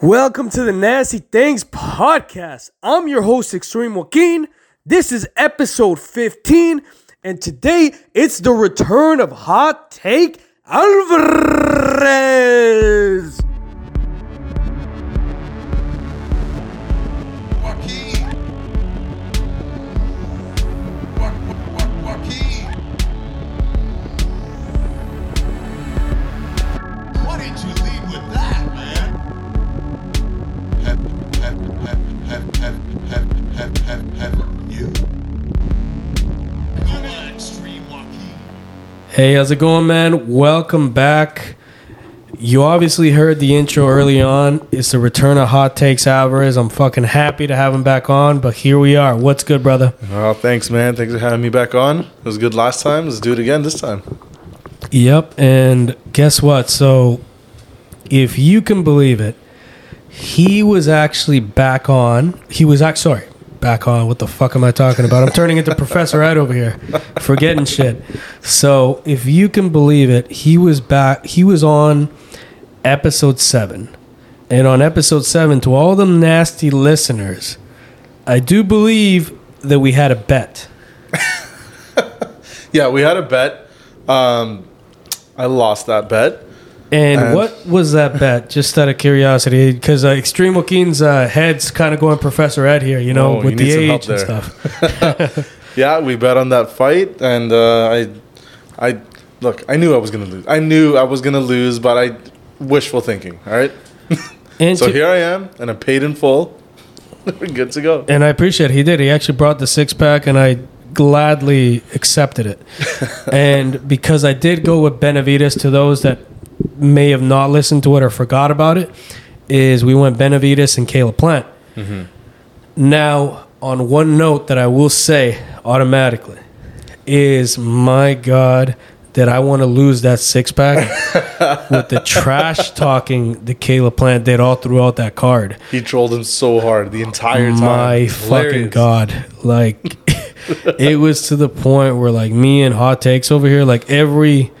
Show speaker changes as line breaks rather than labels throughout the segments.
Welcome to the Nasty Things Podcast. I'm your host, Extreme Joaquin. This is episode 15, and today it's the return of Hot Take Alvarez. Hey, how's it going, man? Welcome back. You obviously heard the intro early on. It's the return of Hot Takes Alvarez. I'm fucking happy to have him back on, but here we are. What's good, brother?
Oh, thanks, man. Thanks for having me back on. It was good last time. Let's do it again this time.
Yep, and guess what? So, if you can believe it, he was actually back on. He was actually sorry, back on. What the fuck am I talking about? I'm turning into Professor Ed over here, forgetting shit. So, if you can believe it, he was back. He was on episode seven, and on episode seven, to all the nasty listeners, I do believe that we had a bet.
Yeah, we had a bet. Um, I lost that bet.
And
And-
what was that bet? Just out of curiosity, because uh, Extreme Joaquin's uh, head's kind of going Professor Ed here, you know,
Oh,
with the age and stuff.
Yeah, we bet on that fight, and uh, I, I look. I knew I was gonna lose. I knew I was gonna lose, but I wishful thinking. All right.
And,
So
to-
here I am, and I'm paid in full. We're good to go.
and I appreciate it. he did. He actually brought the six pack, and I gladly accepted it. and because I did go with Benavides, to those that may have not listened to it or forgot about it, is we went Benavides and Caleb Plant.
Mm-hmm.
Now, on one note that I will say automatically is my God that I want to lose that six pack with the trash talking the Caleb Plant did all throughout that card.
He trolled him so hard the entire time.
My fucking God. Like, it was to the point where, like, me and Hot Takes over here, like, every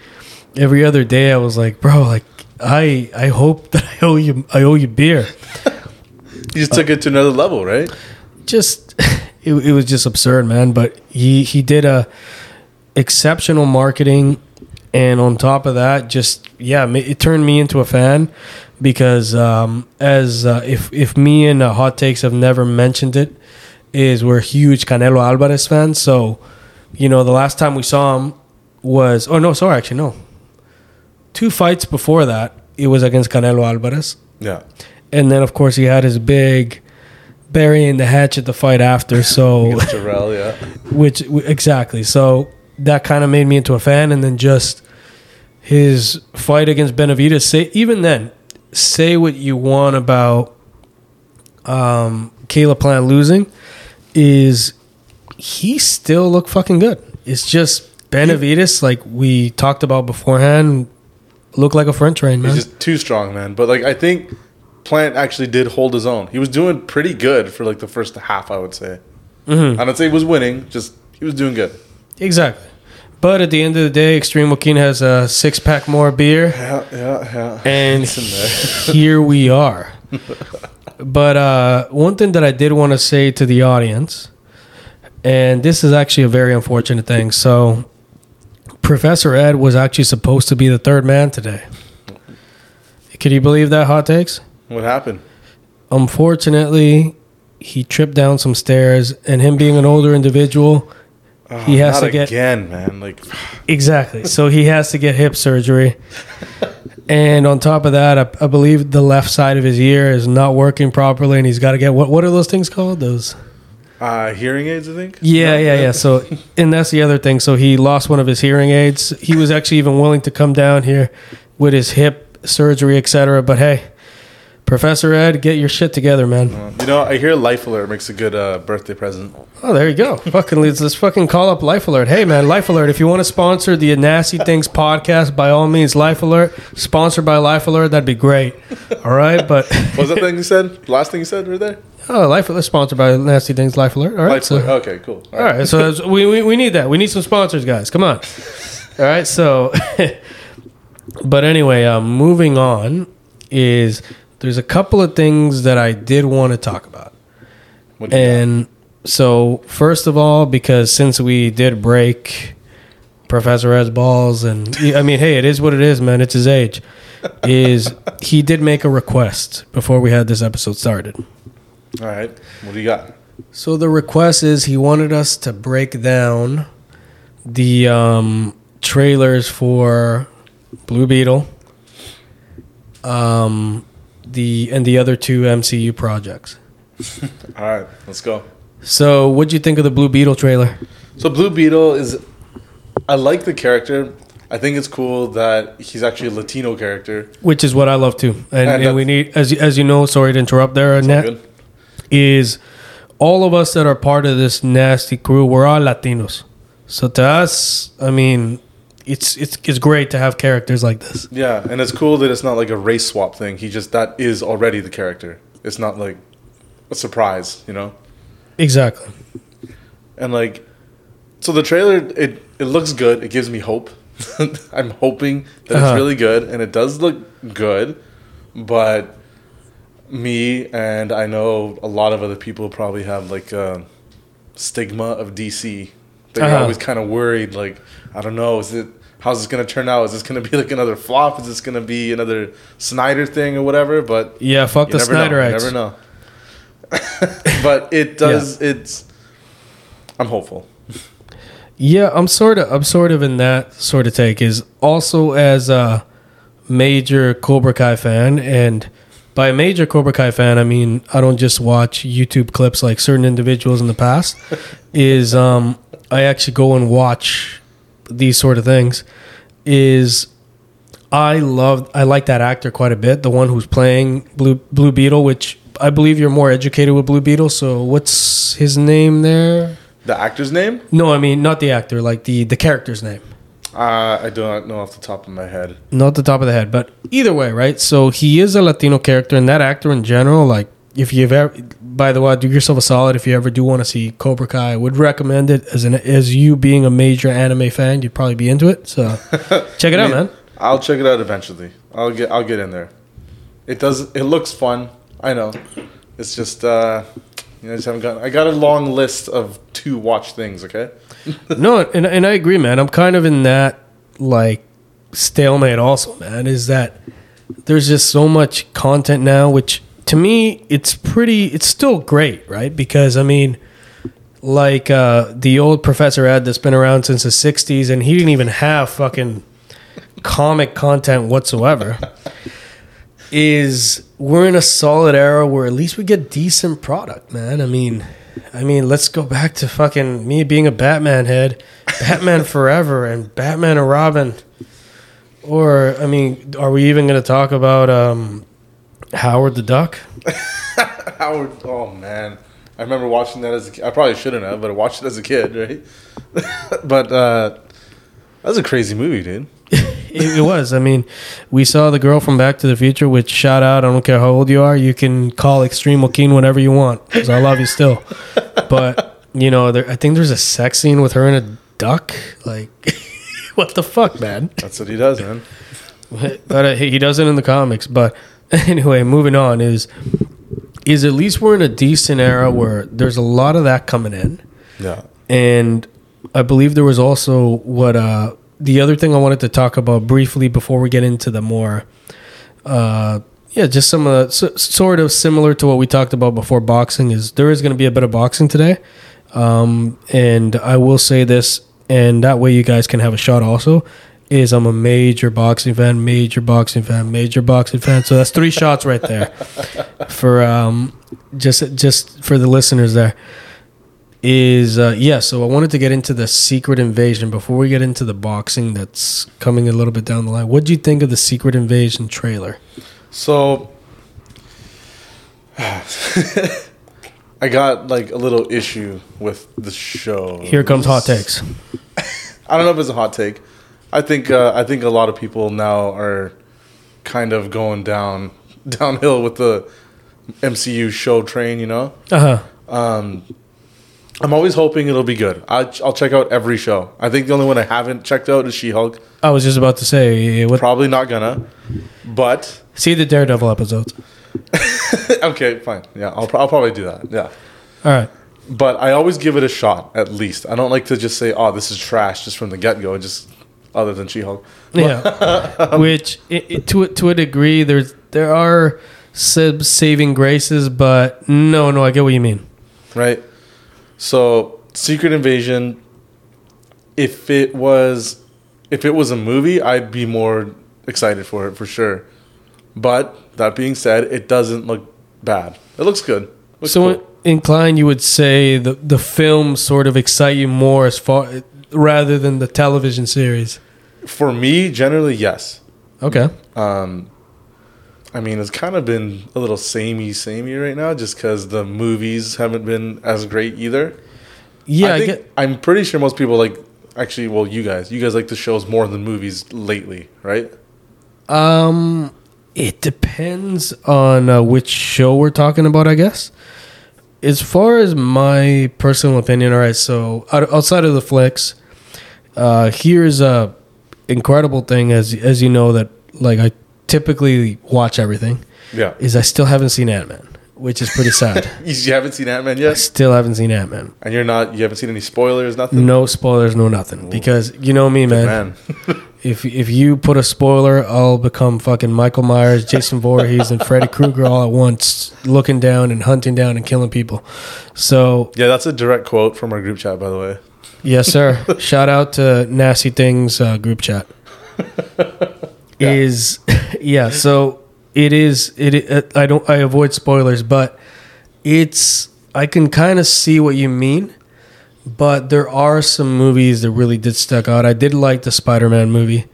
every other day, I was like, bro, like, I I hope that I owe you I owe you beer.
He just took it to another level, right?
just it, it was just absurd man but he he did a exceptional marketing and on top of that just yeah it turned me into a fan because um as uh, if if me and uh, hot takes have never mentioned it is we're huge canelo alvarez fans so you know the last time we saw him was oh no sorry actually no two fights before that it was against canelo alvarez
Yeah.
and then of course he had his big burying the hatchet the fight after so
Jarrell, yeah.
which exactly so that kind of made me into a fan and then just his fight against benavides say even then say what you want about um Caleb Plant losing is he still looked fucking good it's just benavides like we talked about beforehand looked like a front train man
He's just too strong, man. But like I think Plant actually did hold his own. He was doing pretty good for like the first half, I would say.
Mm-hmm.
I don't say he was winning, just he was doing good.
Exactly. But at the end of the day, Extreme Joaquin has a six pack more beer,
Yeah, yeah, yeah.
and
It's in there.
here we are. but uh, one thing that I did want to say to the audience, and this is actually a very unfortunate thing. So, Professor Ed was actually supposed to be the third man today. Can you believe that, hot takes?
What happened?
Unfortunately, he tripped down some stairs, and him being an older individual, ah, he has to get
again, man. Like
Exactly. So he has to get hip surgery. And on top of that, I, I believe the left side of his ear is not working properly, and he's got to get what? What are those things called? Those?
Uh, hearing aids, I think.
Yeah, yeah, yeah. So, and that's the other thing. So he lost one of his hearing aids. He was actually even willing to come down here with his hip surgery, etc. But hey, Professor Ed, get your shit together, man.
You know, I hear Life Alert makes a good uh, birthday present.
Oh, there you go. fucking let's, let's fucking call up Life Alert. Hey man, Life Alert. If you want to sponsor the Nasty Things podcast, by all means, Life Alert. Sponsored by Life Alert, that'd be great. All right, but
What was that thing you said? Last thing you said right there?
Oh, Life Alert sponsored by Nasty Things, Life Alert. All right,
Life
so
Alert. Okay, cool. All
right, so that's- we, we we need that. We need some sponsors, guys. Come on. All right, so, but anyway, um, moving on is there's a couple of things that I did want to talk about.
What do you
And so, first of all, because since we did break Professor Ed's balls, and I mean, hey, it is what it is, man. It's his age. Is he did make a request before we had this episode started?
All right. What do you got?
So the request is he wanted us to break down the um, trailers for Blue Beetle, um, the and the other two MCU projects.
All right. Let's go.
So, what'd you think of the Blue Beetle trailer?
So Blue Beetle is. I like the character. I think it's cool that he's actually a Latino character.
Which is what I love too, and,
And
and we need, as you- as you know, sorry to interrupt there, Annette,
good.
Is all of us that are part of this nasty crew. We're all Latinos, so to us, I mean, it's it's it's great to have characters like this.
Yeah, and it's cool that it's not like a race swap thing. He just that is already the character. It's not like a surprise, you know.
Exactly.
And like, so the trailer it it looks good. It gives me hope. I'm hoping that
Uh-huh.
it's really good, and it does look good. But me and I know a lot of other people probably have like a stigma of DC. They're
Uh-huh.
always kind of worried. Like, I don't know, is it how's this gonna turn out? Is this gonna be like another flop? Is this gonna be another Snyder thing or whatever? But
Yeah, fuck the
never know. You
Snyderites.
never know. but it does. It's. I'm hopeful.
Yeah, I'm sort of I'm sort of in that sort of take. Is also as a major Cobra Kai fan, and by a major Cobra Kai fan, I mean I don't just watch YouTube clips like certain individuals in the past. is um I actually go and watch these sort of things. Is I love I like that actor quite a bit. The one who's playing Blue Blue Beetle, which I believe you're more educated with Blue Beetle. So what's his name there?
The actor's name?
No, I mean not the actor, like the the character's name.
Uh, I do not know off the top of my head.
Not the top of the head, but either way, right? So he is a Latino character, and that actor in general, like if you've ever, by the way, do yourself a solid if you ever do want to see Cobra Kai. I would recommend it as an as you being a major anime fan, you'd probably be into it. So check it
I
out, man.
I'll check it out eventually. I'll get I'll get in there. It does. It looks fun. I know. It's just uh, you know, I just haven't got. I got a long list of to watch things. Okay.
no, and and I agree, man. I'm kind of in that like stalemate also, man. Is that there's just so much content now, which to me it's pretty. It's still great, right? Because I mean, like uh, the old Professor Ed that's been around since the '60s, and he didn't even have fucking comic content whatsoever. Is we're in a solid era where at least we get decent product, man. I mean, I mean, let's go back to fucking me being a Batman head, Batman Forever, and Batman and Robin. Or, I mean, are we even going to talk about um, Howard the Duck?
Howard. Oh man, I remember watching that as a kid. I probably shouldn't have, but I watched it as a kid, right? but uh, that was a crazy movie, dude.
It, it was. I mean, we saw the girl from Back to the Future, which shout out. I don't care how old you are. You can call Extreme Joaquin whenever you want because I love you still. But, you know, there, I think there's a sex scene with her and a duck. Like, what the fuck, man?
That's what he does, man.
but uh, he does it in the comics. But anyway, moving on is is at least we're in a decent era where there's a lot of that coming in,
Yeah.
and I believe there was also what uh, the other thing I wanted to talk about briefly before we get into the more. Uh, yeah, just some of the so, sort of similar to what we talked about before boxing is there is going to be a bit of boxing today. Um, and I will say this, and that way you guys can have a shot also. Is I'm a major boxing fan, major boxing fan, major boxing fan. So that's three shots right there for um, just just for the listeners there. Is uh, yeah. So I wanted to get into the Secret Invasion before we get into the boxing that's coming a little bit down the line. What do you think of the Secret Invasion trailer?
So I got like a little issue with the show.
Here comes hot takes.
I don't know if it's a hot take. I think uh, I think a lot of people now are kind of going down downhill with the MCU show train. You know,
Uh huh.
um, I'm always hoping it'll be good. I, I'll check out every show. I think the only one I haven't checked out is She-Hulk.
I was just about to say, eh, what,
Probably not gonna, but
see the Daredevil episodes.
okay, fine. Yeah, I'll, I'll probably do that. Yeah.
All right.
But I always give it a shot, at least. I don't like to just say, oh, this is trash just from the get go, just other than She Hulk.
Yeah. Um, Which, i i to a- to a degree, there's there are saving graces, but no, no, I get what you mean.
Right? So, Secret Invasion, if it was if it was a movie, I'd be more excited for it for sure. But that being said, it doesn't look bad. It looks good. Looks
so
cool.
inclined, you would say the the films sort of excite you more as far rather than the television series.
for me, generally, yes.
Okay.
Um, I mean, it's kind of been a little samey, samey right now, just because the movies haven't been as great either.
Yeah, I,
I think,
get.
I'm pretty sure most people like. Actually, well, you guys, you guys like the shows more than movies lately, right?
Um, it depends on uh, which show we're talking about, I guess. As far as my personal opinion, all right. So outside of the flicks, uh, here's a incredible thing, as as you know that like I typically watch everything.
Yeah.
Is I still haven't seen Ant Man, which is pretty sad.
You haven't seen Ant Man
I
yet,
still haven't seen Ant Man.
and you're not. You haven't seen any spoilers, nothing.
No spoilers, no nothing. Because you know me, man.
man.
If if you put a spoiler, I'll become fucking Michael Myers, Jason Voorhees, and Freddy Krueger all at once, looking down and hunting down and killing people. So
yeah, that's a direct quote from our group chat, by the way.
yes, sir. Shout out to Nasty Things uh, group chat.
Yeah.
Is yeah. So it is. It. I don't. I avoid spoilers, but it's. I can kind of see what you mean. But there are some movies that really did stick out. I did like the Spider-Man movie.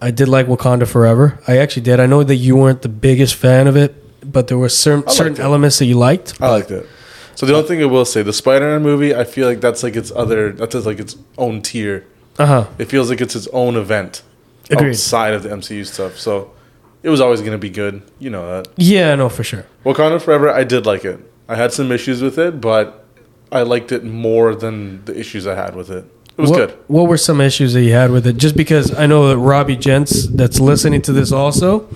I did like Wakanda Forever. I actually did. I know that you weren't the biggest fan of it, but there were certain certain
it.
elements that you liked.
I liked it. So the only thing I will say, the Spider-Man movie, I feel like that's like its other. That's like its own tier.
Uh huh.
It feels like it's its own event
Agreed.
outside of the MCU stuff. So it was always going to be good. You know that.
Yeah, no, for sure.
Wakanda Forever, I did like it. I had some issues with it, but I liked it more than the issues I had with it. It was
what,
good.
What were some issues that you had with it? Just because I know that Robbie Gents, that's listening to this also,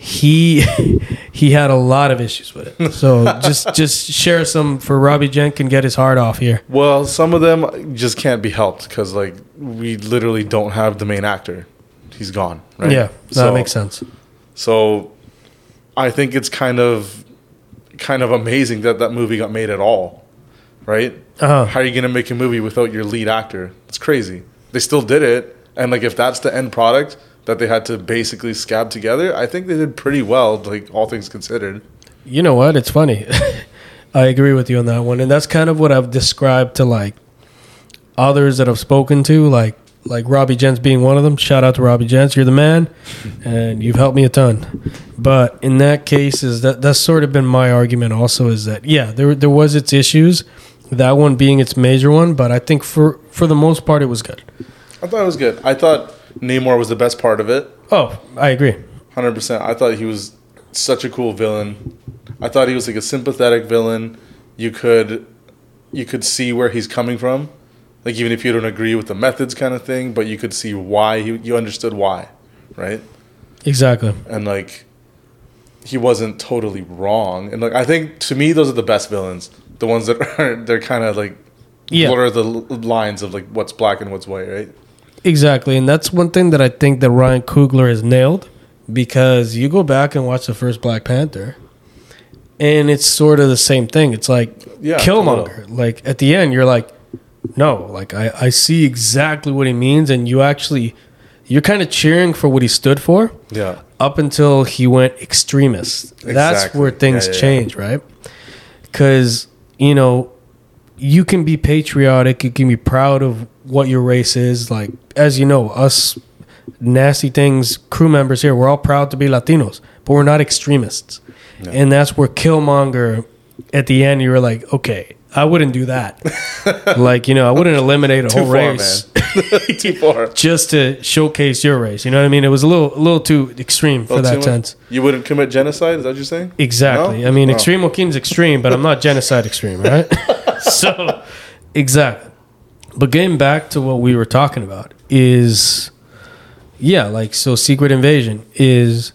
he he had a lot of issues with it. So just just share some for Robbie Gent can get his heart off here.
Well, some of them just can't be helped because like we literally don't have the main actor. He's gone. Right?
Yeah, that makes sense.
So I think it's kind of kind of amazing that that movie got made at all. Right?
Uh-huh.
How are you going to make a movie without your lead actor? It's crazy. They still did it, and like if that's the end product that they had to basically scab together, I think they did pretty well, like all things considered.
You know what? It's funny. I agree with you on that one, and that's kind of what I've described to like others that I've spoken to, like like Robbie Gents being one of them. Shout out to Robbie Gents, you're the man, and you've helped me a ton. But in that case, is that that's sort of been my argument. Also, is that yeah, there there was its issues, that one being its major one, but I think for for the most part, it was good.
I thought it was good. I thought Namor was the best part of it.
Oh, I agree.
Hundred percent. I thought he was such a cool villain. I thought he was like a sympathetic villain. You could you could see where he's coming from. Like even if you don't agree with the methods kind of thing, but you could see why he, you understood why, right?
Exactly.
And like he wasn't totally wrong. And like I think to me those are the best villains. The ones that are they're kind of like
Yeah.
blur the lines of like what's black and what's white, right?
Exactly, and that's one thing that I think that Ryan Coogler has nailed because you go back and watch the first Black Panther, and it's sort of the same thing. It's like
Yeah,
Killmonger. Like at the end, you're like, no, like I, I see exactly what he means, and you actually you're kind of cheering for what he stood for
Yeah.
up until he went extremist. That's where things
Yeah, yeah, yeah.
change, right? Because you know you can be patriotic, you can be proud of what your race is. Like as you know, us nasty things crew members here, we're all proud to be Latinos, but we're not extremists. And that's where Killmonger at the end you were like, okay, I wouldn't do that. like, you know, I wouldn't eliminate a
Too
whole
far,
race
man. Too far.
just to showcase your race. You know what I mean? It was a little a little too extreme for that
much-
sense.
You wouldn't commit genocide? Is that what you're saying?
Exactly.
No?
I mean,
Oh.
extreme Joaquin's extreme, but I'm not genocide extreme, right? so, exactly. But getting back to what we were talking about is, yeah, like so. Secret Invasion is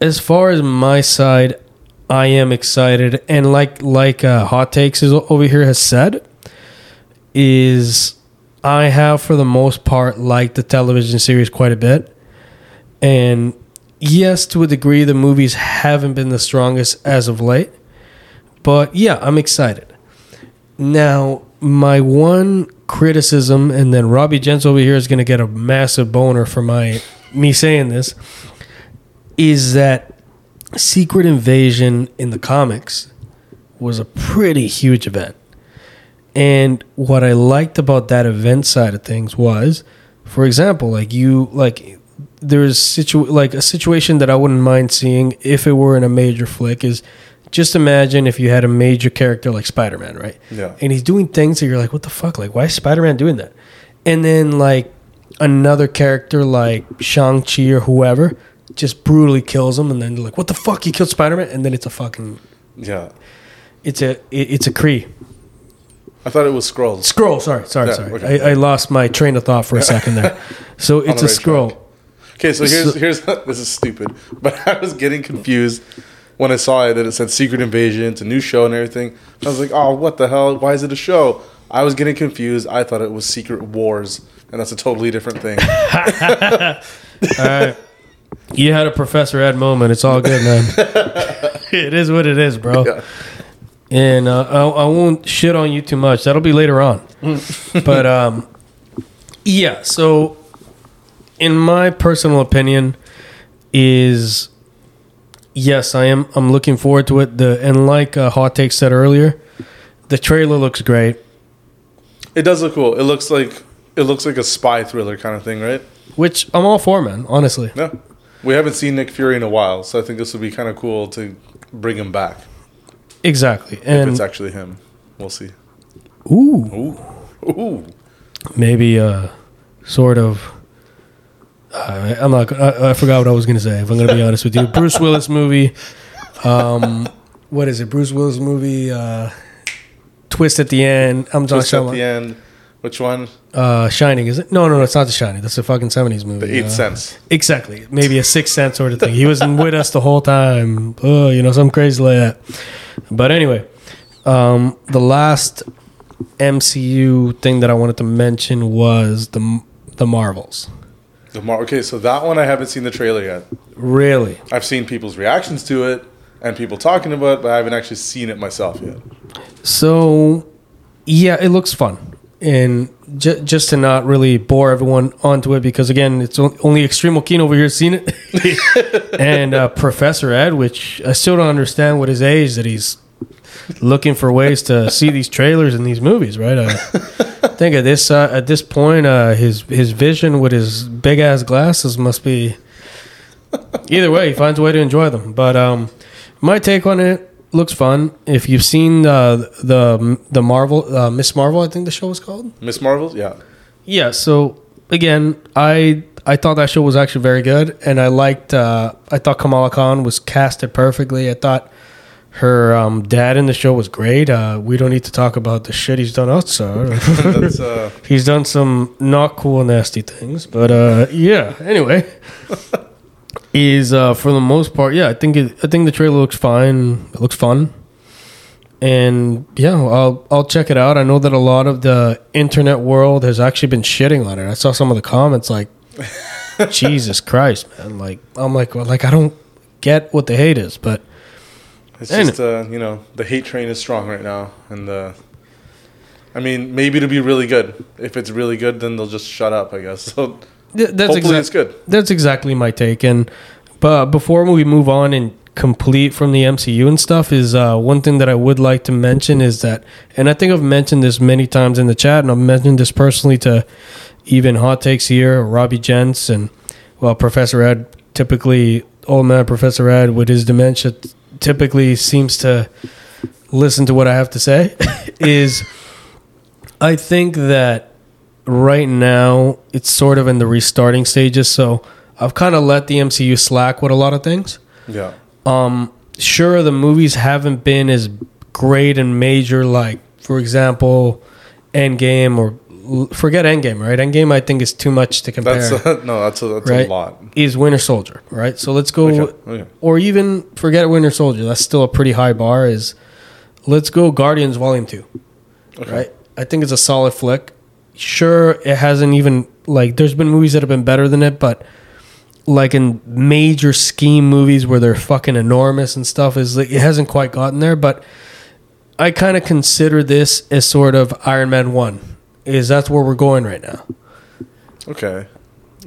as far as my side, I am excited, and like like uh, hot takes is over here has said, is I have for the most part liked the television series quite a bit, and yes, to a degree, the movies haven't been the strongest as of late, but yeah, I'm excited. Now, my one criticism, and then Robbie Jens over here is going to get a massive boner for my me saying this, is that Secret Invasion in the comics was a pretty huge event. And what I liked about that event side of things was, for example, like you like there's situ like a situation that I wouldn't mind seeing if it were in a major flick is just imagine if you had a major character like Spider-Man, right?
Yeah.
And he's doing things that you're like, what the fuck? Like, why is Spider-Man doing that? And then like another character like Shang-Chi or whoever just brutally kills him and then they're like, what the fuck? He killed Spider-Man? And then it's a fucking
Yeah.
it's a it, it's a Kree.
I thought it was Skrull.
Skrull, sorry, sorry,
Yeah,
sorry.
okay.
I, I lost my train of thought for a second there. So it's a
right
Skrull.
Okay, so here's
So-
here's this is stupid, but I was getting confused when I saw it that it said Secret Invasion, it's a new show and everything. I was like, oh, what the hell? Why is it a show? I was getting confused. I thought it was Secret Wars, and that's a totally different thing.
You had a Professor Ed moment. It's all good, man. it is what it is, bro.
Yeah.
And uh, I, I won't shit on you too much. That'll be later on. but um, yeah. So, in my personal opinion, is yes, I am. I'm looking forward to it. The and like uh, Hot Take said earlier, the trailer looks great.
It does look cool. It looks like it looks like a spy thriller kind of thing, right?
Which I'm all for, man. Honestly,
Yeah. We haven't seen Nick Fury in a while, so I think this would be kind of cool to bring him back
exactly.
if
And
it's actually him. We'll see.
ooh,
Ooh, ooh.
maybe uh sort of uh, i'm not I, I forgot what i was gonna say if i'm gonna be honest with you bruce willis movie um what is it bruce willis movie uh twist at the end i'm talking
Twist at the end. Which one?
uh shining is it? No no no it's not the shining. That's a fucking 70s movie
The Eighth
uh,
Sense.
exactly. Maybe a sixth sense sort of thing. He was with us the whole time. Oh you know some crazy like that. But anyway um the last mcu thing that i wanted to mention was the the marvels.
The Mar- okay, so that one I haven't seen the trailer yet.
really?
I've seen people's reactions to it and people talking about it, but I haven't actually seen it myself yet.
so yeah it looks fun and j- just to not really bore everyone onto it because again it's only extreme keen over here seen it. And uh, professor ed which i still don't understand what his age that he's looking for ways to see these trailers and these movies right? I think at this uh, at this point uh, his his vision with his big ass glasses must be either way he finds a way to enjoy them. But um my take on it looks fun if you've seen uh, the the marvel uh, miss marvel i think the show was called
Miss Marvel? Yeah.
yeah. So again, I I thought that show was actually very good, and I liked. Uh, I thought Kamala Khan was casted perfectly. I thought her um, dad in the show was great. Uh, we don't need to talk about the shit he's done outside.
That's uh
he's done some not cool, nasty things, but uh, yeah. Anyway, is uh, for the most part, yeah. I think it, I think the trailer looks fine. It looks fun. And yeah, I'll I'll check it out. I know that a lot of the internet world has actually been shitting on it. I saw some of the comments like, "Jesus Christ, man!" Like I'm like, well, like I don't get what the hate is, but
it's just uh, you know, the hate train is strong right now and uh I mean, maybe it'll be really good. If it's really good, then they'll just shut up, I guess. So
th- that's
hopefully
exact-
it's good.
That's exactly my take. And but before we move on and complete from the MCU and stuff, is uh, one thing that I would like to mention is that, and I think I've mentioned this many times in the chat, and I've mentioned this personally to even Hot Takes here, Robbie Gents, and well, Professor Ed. Typically, old man Professor Ed with his dementia t- typically seems to listen to what I have to say. is I think that right now it's sort of in the restarting stages. So I've kind of let the MCU slack with a lot of things.
Yeah.
Um, sure, the movies haven't been as great and major, like for example, Endgame or forget Endgame, right? Endgame, I think is too much to compare.
That's a, no, that's a that's
right?
a lot.
Is Winter Soldier, right? So let's go,
Okay, okay.
or even forget Winter Soldier. That's still a pretty high bar. Is let's go Guardians Volume Two,
Okay.
right? I think it's a solid flick. Sure, it hasn't even like there's been movies that have been better than it, but like in major scheme movies where they're fucking enormous and stuff is like it hasn't quite gotten there. But I kind of consider this as sort of Iron Man One. Is that's where we're going right now.
Okay.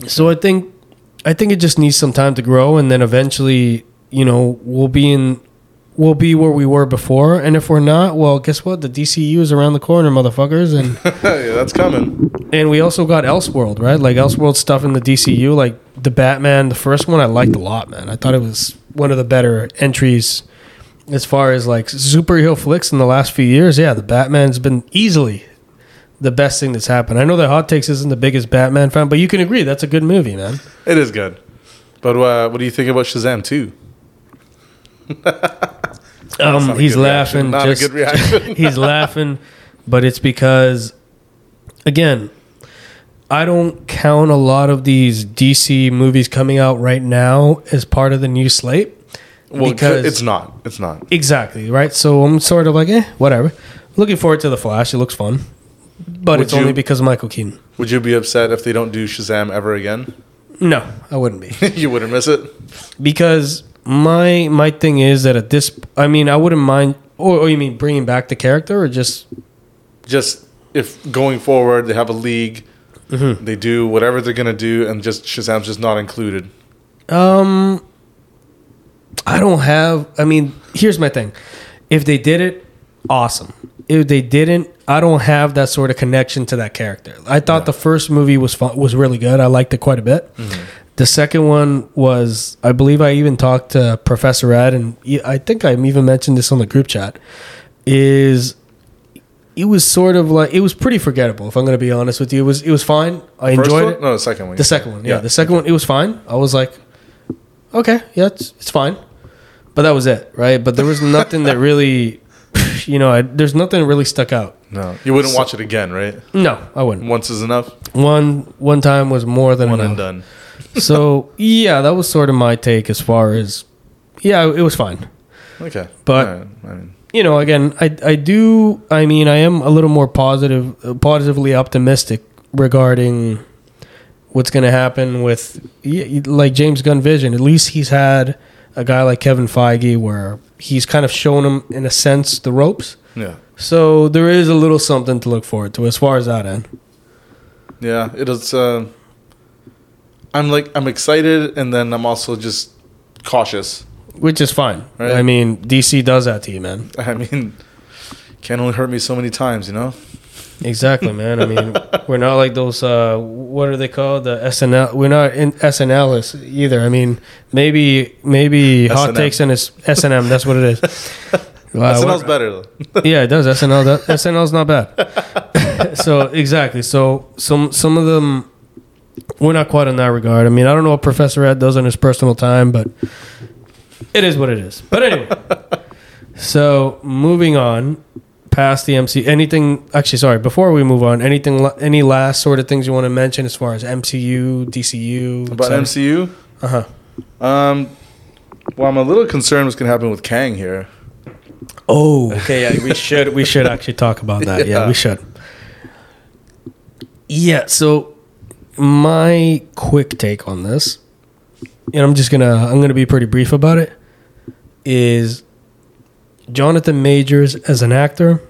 So I think I think it just needs some time to grow, and then eventually, you know, we'll be in, we'll be where we were before. And if we're not, well, guess what? The DCU is around the corner, motherfuckers, and
yeah, that's coming.
and we also got Elseworld, right? Like Elseworld stuff in the DCU, like the Batman, the first one, I liked a lot, man. I thought it was one of the better entries as far as like superhero flicks in the last few years. Yeah, the Batman's been easily the best thing that's happened. I know that Hot Takes isn't the biggest Batman fan, but you can agree that's a good movie, man.
It is good. But uh, what do you think about Shazam 2?
Um, he's laughing.
reaction. Not a good reaction.
he's laughing, but it's because, again, I don't count a lot of these DC movies coming out right now as part of the new slate.
Well,
because
it's not. It's not.
exactly right. So I'm sort of like, eh, whatever. Looking forward to the Flash. It looks fun, but
Would
it's only because of Michael Keaton.
Would you be upset if they don't do Shazam ever again?
No, I wouldn't be.
you wouldn't miss it?
because my my thing is that at this, I mean, I wouldn't mind. Or, or you mean bringing back the character, or just
Just if going forward they have a league,
Mm-hmm.
they do whatever they're going to do, and just Shazam's just not included.
Um, I don't have. I mean, here's my thing: if they did it, awesome. If they didn't, I don't have that sort of connection to that character. I thought the first movie was fun, was really good. I liked it quite a bit. The second one was, I believe, I even talked to Professor Ed, and I think I even mentioned this on the group chat. Is it was sort of like it was pretty forgettable. If I'm going to be honest with you, it was it was fine. I
First
enjoyed
one?
it.
No, the second one.
The second one, yeah, the second one, it was fine. I was like, okay, yeah, it's it's fine, but that was it, right? But there was nothing that really, you know, I, there's nothing that really stuck out.
No, you wouldn't watch it again, right?
No, I wouldn't.
Once is enough.
One one time was more than
One
enough.
and done.
So yeah, that was sort of my take as far as yeah, it was fine.
Okay,
But-
right. I mean,
You know, again, I I do. I mean, I am a little more positive, uh, positively optimistic regarding what's going to happen with like James Gunn Vision. At least he's had a guy like Kevin Feige where he's kind of shown him in a sense the ropes.
yeah,
So there is a little something to look forward to as far as that end.
yeah. It is. Uh, I'm like I'm excited, and then I'm also just cautious.
Which is fine.
Right.
I mean, DC does that to you, man.
I mean, can only hurt me so many times, you know.
Exactly, man. I mean, we're not like those. Uh, what are they called? The SNL. We're not in SNL either. I mean, maybe maybe hot
S&M.
takes and it's SNM. That's what it is. Wow,
SNL's better though.
Yeah, it does. SNL. Does, SNL's not bad. so exactly. So some some of them, we're not quite in that regard. I mean, I don't know what Professor Ed does in his personal time, but it is what it is. But anyway, so moving on past the MC. Anything? Actually, sorry. Before we move on, anything? Any last sort of things you want to mention as far as MCU, DCU?
About MCU,
Uh huh.
um, well, I'm a little concerned what's gonna happen with Kang here.
Oh, okay. Yeah, we should we should actually talk about that. Yeah,
Yeah.
we should. Yeah. So my quick take on this, and I'm just gonna I'm gonna be pretty brief about it, is Jonathan Majors as an actor,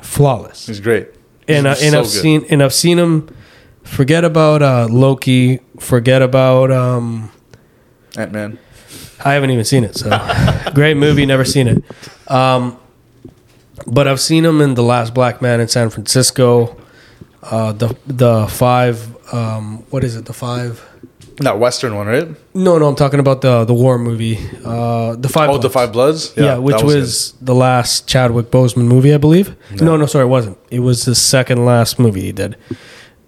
flawless.
He's great.
And I, and
so
I've
good.
seen and I've seen him. Forget about uh, Loki. Forget about um,
Ant Man.
I haven't even seen it. So great movie, never seen it. Um, but I've seen him in the Last Black Man in San Francisco. Uh, the the five. Um, what is it? The five.
That Western one, right?
No, no, I'm talking about the the war movie. Uh, the five.
Oh, the
Bloods.
Five Bloods.
Yeah, which
that
was, the last Chadwick Boseman movie, I believe. No. no, sorry, it wasn't. It was the second last movie he did.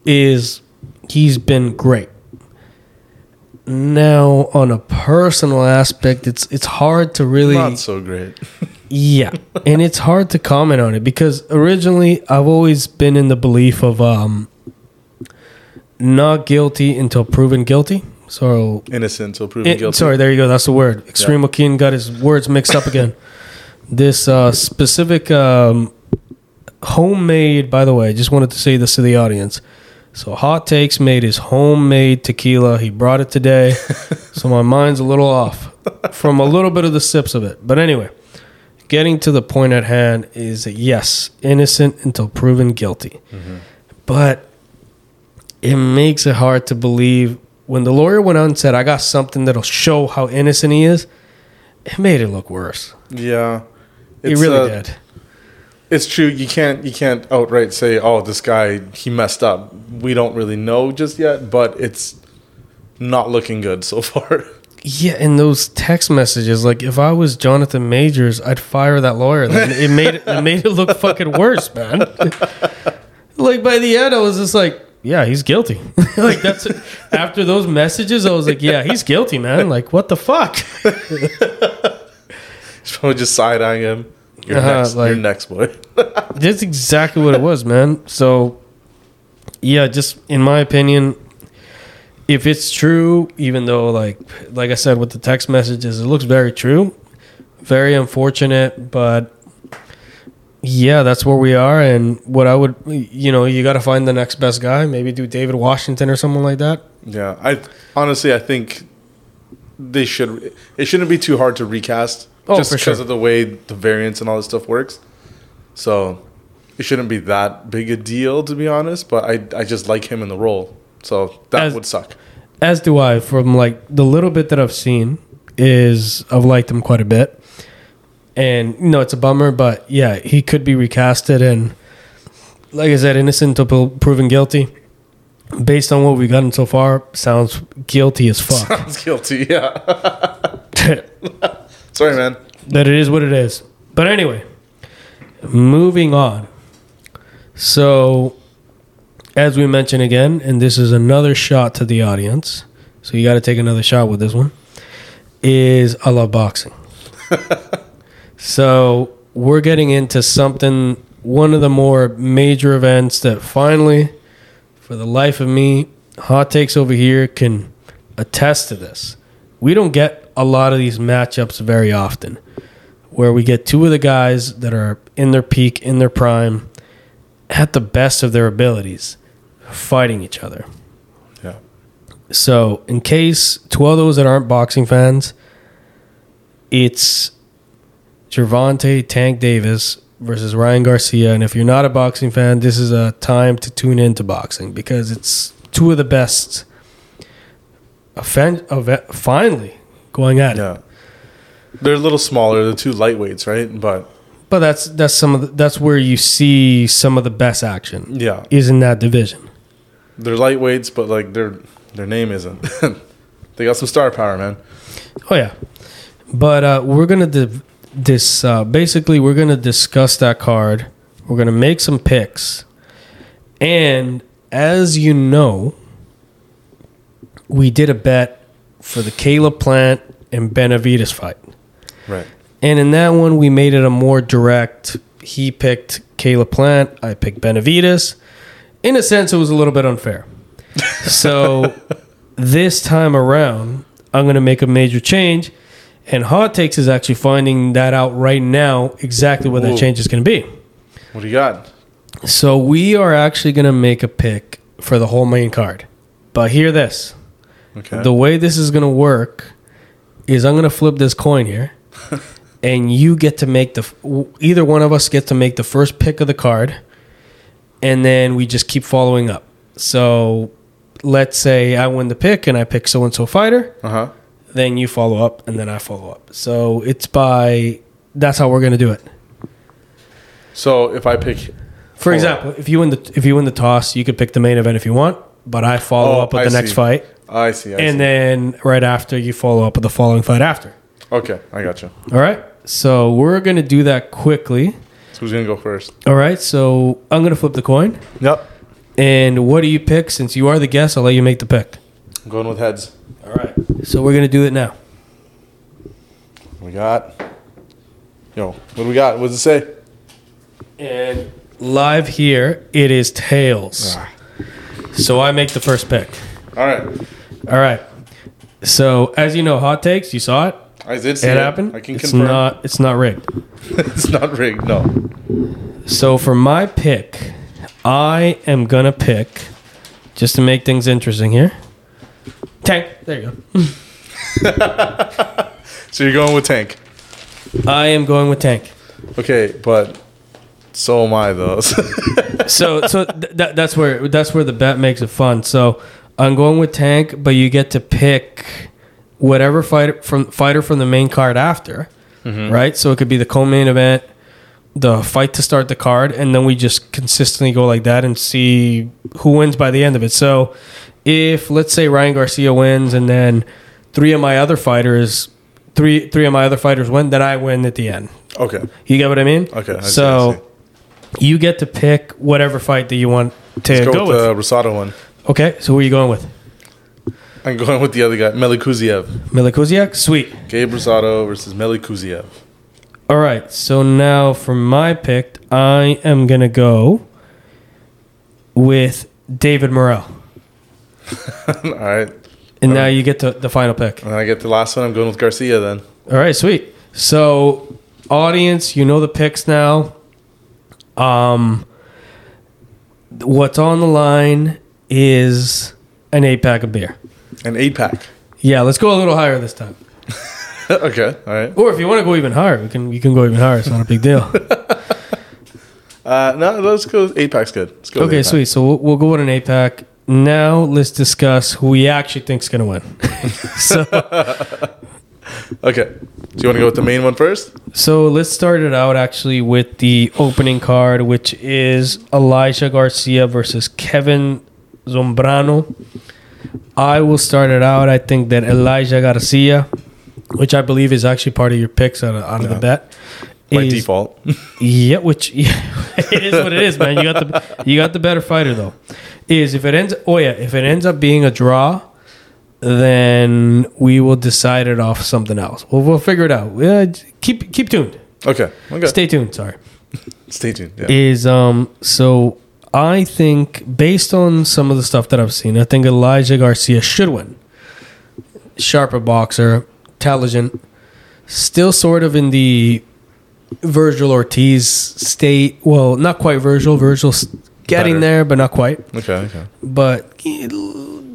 Is he's been great. Now, on a personal aspect, it's it's hard to really
not so great.
Yeah, and it's hard to comment on it because originally I've always been in the belief of um, not guilty until proven guilty. So,
Innocent until proven
it-
guilty.
sorry, there you go. That's the word. Extreme Joaquin got his words mixed up again. this uh, specific um, homemade, by the way, I just wanted to say this to the audience. So, Hot Takes made his homemade tequila. He brought it today. so, my mind's a little off from a little bit of the sips of it. But anyway, getting to the point at hand is yes, innocent until proven guilty. But it makes it hard to believe when the lawyer went on and said, I got something that'll show how innocent he is, it made it look worse.
Yeah.
it really
uh,
did.
It's true. You can't you can't outright say, "Oh, this guy he messed up." We don't really know just yet, but it's not looking good so far.
Yeah, and those text messages, like if I was Jonathan Majors, I'd fire that lawyer. It made it, it made it look fucking worse, man. like by the end, I was just like, yeah, he's guilty. like that's after those messages, I was like, yeah, he's guilty, man. Like what the fuck?
He's probably just side eyeing him. You're
Uh-huh,
next.
like-
you're next, boy.
That's exactly what it was, man. So, yeah, just in my opinion, if it's true, even though like like I said with the text messages, it looks very true. Very unfortunate, but yeah, that's where we are. And what I would, you know, you got to find the next best guy. Maybe do David Washington or someone like that.
yeah, I honestly I think they should. It shouldn't be too hard to recast,
Oh,
just because
sure.
of the way the variants and all this stuff works. So it shouldn't be that big a deal, to be honest. But I I just like him in the role, so that
As-
would suck.
As do I. From like the little bit that I've seen, is I've liked him quite a bit, and you know it's a bummer, but yeah, he could be recasted, and like I said, innocent until proven guilty. Based on what we've gotten so far, sounds guilty as fuck.
Sounds guilty. Yeah. Sorry, man.
that it is what it is. But anyway, moving on. So, as we mentioned again, and this is another shot to the audience, so you got to take another shot with this one. Is I love boxing. so we're getting into something, one of the more major events that finally, for the life of me, hot takes over here can attest to this. We don't get a lot of these matchups very often where we get two of the guys that are in their peak, in their prime, at the best of their abilities, fighting each other.
Yeah.
So, in case to all those that aren't boxing fans, it's Gervonta Tank Davis versus Ryan Garcia. And if you're not a boxing fan, this is a time to tune into boxing because it's two of the best. Offen- of finally going at it.
Yeah. They're a little smaller. They're two lightweights, right? But
But that's that's some of the, that's where you see some of the best action
yeah,
is in that division.
They're lightweights, but like their their name isn't. they got some star power, man.
Oh yeah, but uh, we're gonna div- this uh, basically we're gonna discuss that card. We're gonna make some picks, and as you know, we did a bet for the Caleb Plant and Benavides fight.
Right.
And in that one, we made it a more direct. He picked Caleb Plant. I picked Benavides. In a sense, it was a little bit unfair. So this time around, I'm going to make a major change. And Hot Takes is actually finding that out right now exactly what that change is going to be.
What do you got?
So we are actually going to make a pick for the whole main card. But hear this.
Okay.
The way this is going to work is I'm going to flip this coin here, and you get to make the either one of us gets to make the first pick of the card, and then we just keep following up. So let's say I win the pick and I pick so and so fighter,
uh huh.
then you follow up, and then I follow up. So it's by that's how we're going to do it.
So if I pick,
For example, if you win the if you win the toss, you could pick the main event if you want, but I follow
Oh,
up with
I
the next fight,
I see. I
and
see.
then right after you follow up with the following fight after.
okay, I got you.
All right. So we're going to do that quickly.
So who's gonna go first?
All right. So I'm going to flip the coin.
Yep.
And what do you pick? Since you are the guest, I'll let you make the pick.
I'm going with heads.
All right. So we're going to do it now.
We got Yo, what do we got? What does it say?
And live here, it is tails.
Ah.
So I make the first pick.
All right.
All right. So as you know, hot takes. You saw it.
I did see
It
it.
happened.
I can
it's
confirm.
not. It's not rigged.
it's not rigged. No.
So for my pick, I am gonna pick just to make things interesting here. Tank. There you go.
So you're going with Tank.
I am going with Tank.
Okay, but so am I though.
So so th- th- that's where that's where the bet makes it fun. So I'm going with Tank, but you get to pick whatever fighter from fighter from the main card after, mm-hmm. right? So it could be the co-main event, the fight to start the card, and then we just consistently go like that and see who wins by the end of it. So if let's say Ryan Garcia wins, and then three of my other fighters, three three of my other fighters win, then I win at the end.
okay.
You get what I mean?
Okay. I see, I
so
see.
you get to pick whatever fight that you want to
Let's
go,
go,
with.
with the Rosado one.
okay, so who are you going with?
I'm going with the other guy, Melikuziev.
Milikuziak? Sweet.
Gabe Rosado versus Melikuziev.
All right, so now for my pick, I am going to go with David Morrell.
All right.
And now you get to the final pick.
And I get the last one. I'm going with Garcia then.
All right, sweet. So, audience, you know the picks now. Um, what's on the line is an eight pack of beer.
An eight pack.
Yeah, let's go a little higher this time.
okay. All right.
Or if you want to go even higher, we can. You can go even higher. It's not a big deal.
Uh, no, let's go. Eight pack's good. Let's go.
okay, sweet. So we'll, we'll go with an eight pack. Now let's discuss who we actually think's gonna win. so,
Okay. Do you want to go with the main one first?
so let's start it out actually with the opening card, which is Elijah Garcia versus Kevin Zombrano. I will start it out. I think that Elijah Garcia, which I believe is actually part of your picks out of, out of the bet,
By
is-
default.
Yeah, which yeah, it is what it is, man. You got the you got the better fighter though. Is if it ends oh yeah, if it ends up being a draw, then we will decide it off something else. We'll, we'll figure it out. Uh, keep keep tuned.
Okay. Okay.
Stay tuned. Sorry.
Stay tuned. Yeah.
Is um so I think based on some of the stuff that I've seen, I think Elijah Garcia should win. Sharper boxer, intelligent, still sort of in the Vergil Ortiz state. Well, not quite Vergil. Vergil's getting
Better.
there, but not quite.
Okay. Okay.
But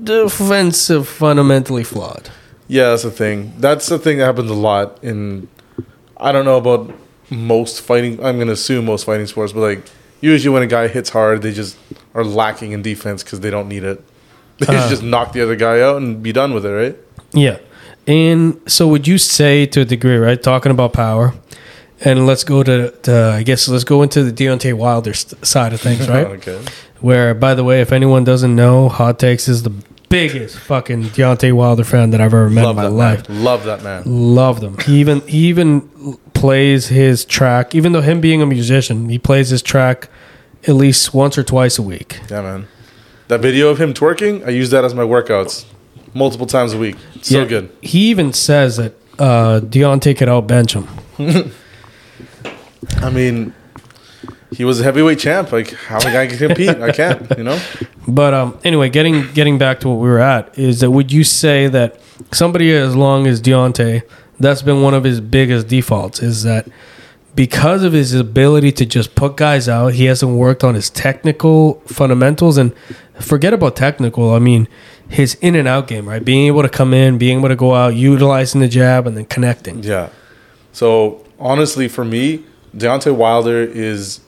defensive, fundamentally flawed.
Yeah, that's the thing. That's the thing that happens a lot in. I don't know about most fighting. I'm gonna assume most fighting sports, but like usually when a guy hits hard, they just are lacking in defense because they don't need it. They
Uh.
just knock the other guy out and be done with it, right?
Yeah. And so would you say to a degree, right? Talking about power, and let's go to, to I guess let's go into the Deontay Wilder side of things, right?
okay.
Where, by the way, if anyone doesn't know, Hot Takes is the biggest fucking Deontay Wilder fan that I've ever met
Love
in my
that
life.
man. Love that man.
Love them. He even he even plays his track, even though him being a musician, he plays his track at least once or twice a week.
Yeah, man. That video of him twerking, I use that as my workouts multiple times a week. So
Yeah,
good.
He even says that uh, Deontay could outbench him.
I mean, he was a heavyweight champ. Like, how am I compete? I can't. You know.
But um, anyway, getting getting back to what we were at is that would you say that somebody as long as Deontay, that's been one of his biggest defaults is that because of his ability to just put guys out, he hasn't worked on his technical fundamentals and forget about technical. I mean, his in and out game, right? Being able to come in, being able to go out, utilizing the jab, and then connecting.
Yeah. So honestly, for me, Deontay Wilder is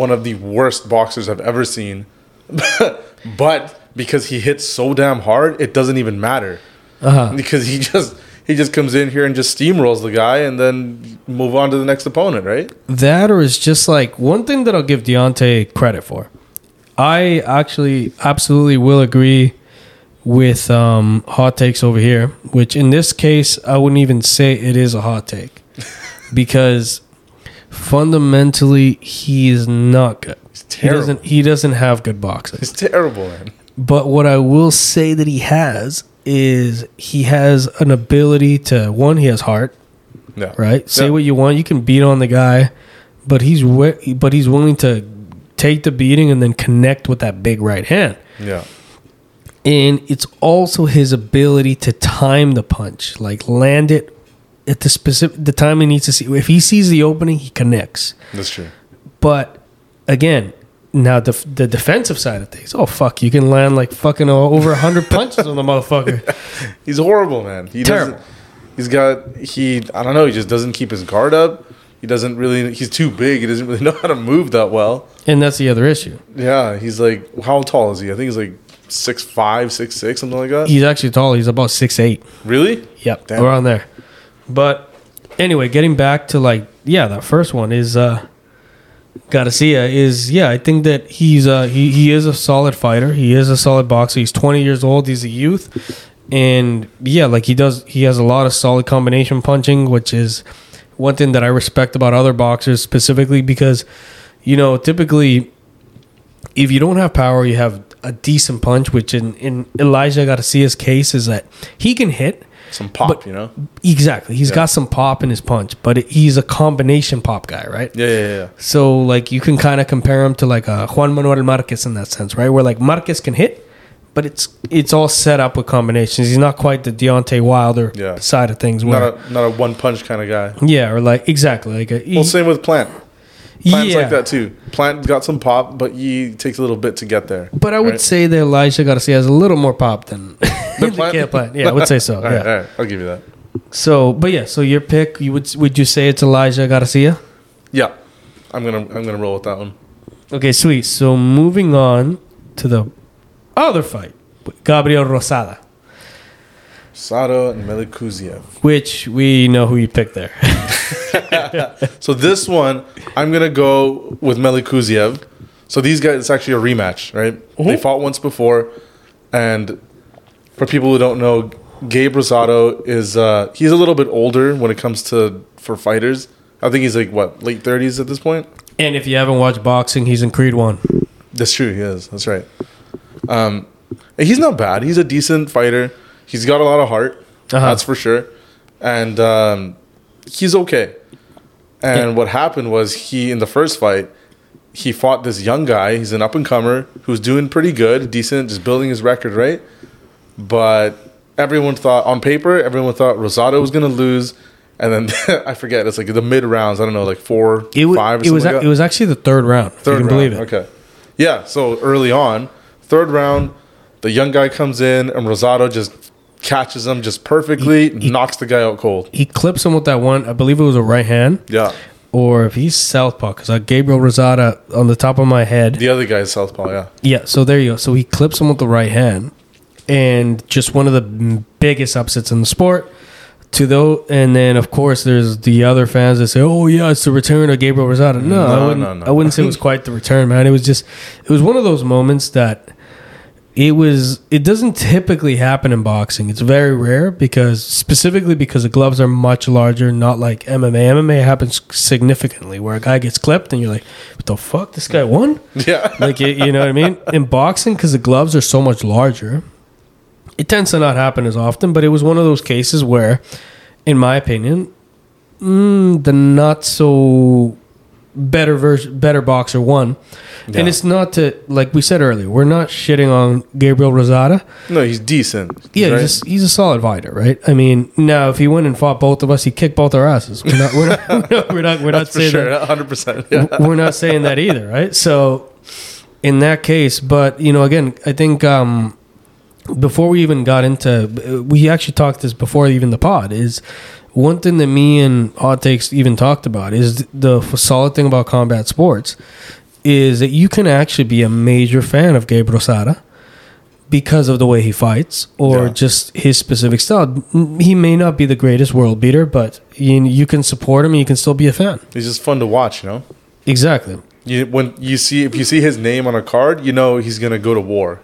one of the worst boxers I've ever seen. but because he hits so damn hard, it doesn't even matter.
Uh-huh.
Because he just he just comes in here and just steamrolls the guy and then move on to the next opponent, right?
That or is just like one thing that I'll give Deontay credit for. I actually absolutely will agree with um, hot takes over here, which in this case I wouldn't even say it is a hot take because fundamentally he is not good. He
terrible.
doesn't he doesn't have good boxing.
He's terrible, man.
But what I will say that he has is he has an ability to one, he has heart.
Yeah.
right? Say
Yeah.
what you want. You can beat on the guy, but he's wi- but he's willing to take the beating and then connect with that big right hand.
Yeah.
And it's also his ability to time the punch, like land it at the specific the time he needs to see. If he sees the opening, he connects.
That's true.
But again, now the the defensive side of things. Oh fuck, you can land like fucking over hundred punches on the motherfucker.
He's horrible, man. He
Terrible.
He's got he. I don't know. He just doesn't keep his guard up. He doesn't really. He's too big. He doesn't really know how to move that well.
And that's the other issue.
Yeah. He's like, how tall is he? I think he's like six five, six six, something like that.
He's actually tall. He's about six eight.
really?
Yep,
Damn.
around there. But anyway, getting back to like yeah, that first one is uh Garcia is yeah, I think that he's uh he, he is a solid fighter. He is a solid boxer. He's 20 years old. He's a youth. And yeah, like he does he has a lot of solid combination punching, which is one thing that I respect about other boxers specifically because you know, typically if you don't have power, you have a decent punch, which in, in Elijah Garcia's case is that he can hit,
Some pop,
But-
you know?
Exactly. He's
Yeah.
got some pop in his punch, but it, he's a combination pop guy, right?
Yeah, yeah, yeah.
So like you can kind of compare him to like a Juan Manuel Marquez in that sense, right? Where like Marquez can hit, but it's it's all set up with combinations. He's not quite the Deontay Wilder
Yeah.
side of things. Where
Not a not a one punch kind of guy.
yeah, or like exactly like a,
Well, same with Plant. Plant's
yeah.
like that too. Plant got some pop, but he takes a little bit to get there.
But I would
right?
say that Elijah Garcia has a little more pop than the
Plant?
Plant. Yeah, I would say so.
All
yeah.
right, all right, I'll give you that.
So, but yeah, so your pick, you would would you say it's Elijah Garcia?
Yeah, I'm gonna I'm gonna roll with that one.
Okay, sweet. So moving on to the other fight, Gabriel Rosado,
Sato and Melikuziev.
which we know who you picked there.
So this one, I'm gonna go with Melikuziev. So these guys, it's actually a rematch, right? They fought once before, and for people who don't know, Gabe Rosado is uh, he's a little bit older when it comes to for fighters. I think he's like what late 30s at this point.
and if you haven't watched boxing, he's in Creed One.
That's true. He is. That's right. Um, he's not bad. He's a decent fighter. He's got a lot of heart.
Uh-huh.
That's for sure. And um, he's okay. And
Yeah.
what happened was he in the first fight, he fought this young guy. He's an up and comer who's doing pretty good, decent, just building his record right. But everyone thought on paper, everyone thought Rosado was going to lose. And then I forget. It's like the mid rounds. I don't know, like four,
It,
five. Or
it was a- it was actually the third round. Third
Third
you can
round.
believe it.
Okay. Yeah. So early on, third round, the young guy comes in and Rosado just catches him just perfectly, knocks the guy out cold.
He clips him with that one. I believe it was a right hand,
Yeah.
or if he's southpaw, because like uh, Gabriel Rosado on the top of my head.
The other guy is southpaw. Yeah.
Yeah, so there you go. So he clips him with the right hand, and just one of the biggest upsets in the sport. To though, and then of course there's the other fans that say, "Oh yeah, it's the return of Gabriel Rosado." No, I
No,
wouldn't.
no, no.
I wouldn't say it was quite the return, man. It was just, it was one of those moments that it was. It doesn't typically happen in boxing. It's very rare because specifically because the gloves are much larger, not like MMA. MMA happens significantly where a guy gets clipped and you're like, "What the fuck? This guy won."
Yeah.
like it, you know what I mean. In boxing, because the gloves are so much larger, it tends to not happen as often. But it was one of those cases where, in my opinion, mm, the not so better version, better boxer won.
Yeah.
And it's not to like we said earlier, we're not shitting on Gabriel Rosado.
no, he's decent.
Yeah,
right?
he's, a, he's a solid fighter, right? I mean, now if he went and fought both of us, he kicked both our asses. We're not, we're not, we're not, we're not saying
sure.
that.
100%. Yeah.
we're not saying that either, right? So in that case, but you know, again, I think um, before we even got into, we actually talked this before even the pod is one thing that me and Hot Takes even talked about is the solid thing about combat sports is that you can actually be a major fan of Gabe Rosado because of the way he fights or
Yeah.
just his specific style. He may not be the greatest world beater, but you, you can support him and you can still be a fan.
He's just fun to watch, you know?
Exactly.
You, when you see, if you see his name on a card, you know he's going to go to war.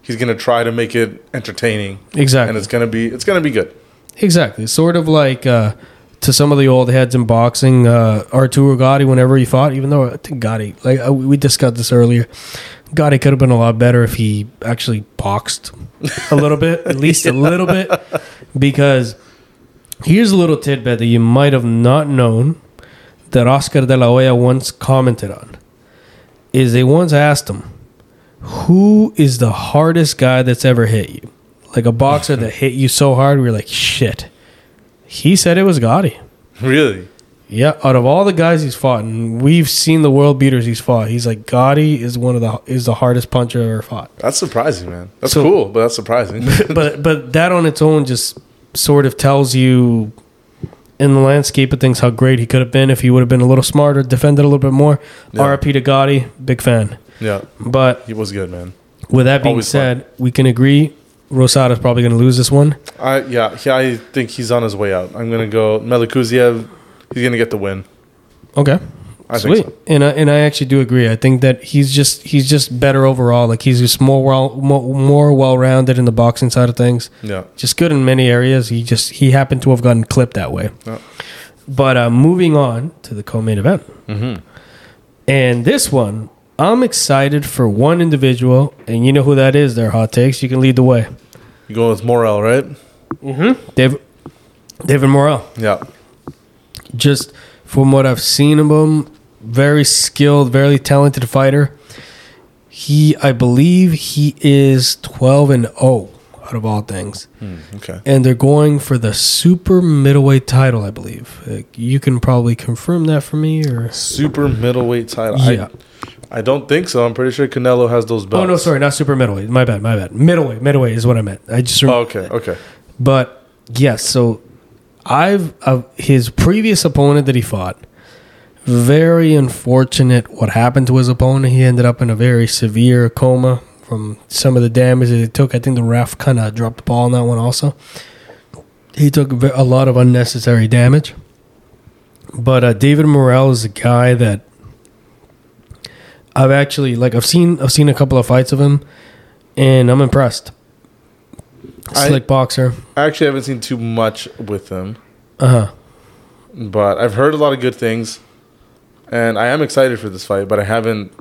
He's going to try to make it entertaining.
Exactly.
And it's going to be, it's going to be good.
Exactly. Sort of like uh, to some of the old heads in boxing, uh, Arturo Gatti, whenever he fought, even though I think Gatti, like uh, we discussed this earlier, Gatti could have been a lot better if he actually boxed a little bit, at least a little bit, because Here's a little tidbit that you might have not known that Oscar de la Hoya once commented on. Is they once asked him, "Who is the hardest guy that's ever hit you? Like a boxer that hit you so hard, we are like shit." He said it was Gatti.
Really?
Yeah, out of all the guys he's fought, and we've seen the world beaters he's fought, he's like Gatti is one of the is the hardest puncher I've ever fought.
That's surprising, man. That's
So-
cool, but that's surprising.
but but that on its own just sort of tells you in the landscape of things how great he could have been if he would have been a little smarter, defended a little bit more.
Yeah.
RP to Gatti, big fan.
yeah,
But
he was good, man.
with that being
Always
said, we can agree Rosado's probably going to lose this one.
I yeah, he, I think he's on his way out. I'm gonna go Melikuziev. He's gonna get the win.
Okay.
I
Sweet.
think so.
And I, and I actually do agree. I think that he's just he's just better overall. Like he's just more well more, more well rounded in the boxing side of things.
Yeah,
just good in many areas. He just he happened to have gotten clipped that way.
Yeah.
But uh, moving on to the co-main event,
Mhm.
and this one, I'm excited for one individual, and you know who that is. Their hot takes. You can lead the way.
you going with Morrell, right? Mm-hmm.
David David Morrell.
Yeah,
Just from what I've seen of him, very skilled, very talented fighter. He, I believe, he is 12 and 0 out of all things.
okay.
and they're going for the super middleweight title, I believe. Uh, you can probably confirm that for me, or
Super middleweight title.
Yeah.
I, I don't think so. I'm pretty sure Canelo has those belts.
oh no, sorry, not super middleweight. My bad, my bad. Middleweight, middleweight is what I meant. I just rem-
Oh, okay, okay.
but yes. So I've uh, his previous opponent that he fought. Very unfortunate what happened to his opponent. He ended up in a very severe coma from some of the damage that he took. I think the ref kind of dropped the ball on that one also. He took a a lot of unnecessary damage. But uh, David Morrell is a guy that I've actually like I've seen I've seen a couple of fights of him, and I'm impressed.
I-
Slick boxer.
I actually haven't seen too much with him,
Uh huh.
but I've heard a lot of good things, and I am excited for this fight. But I haven't,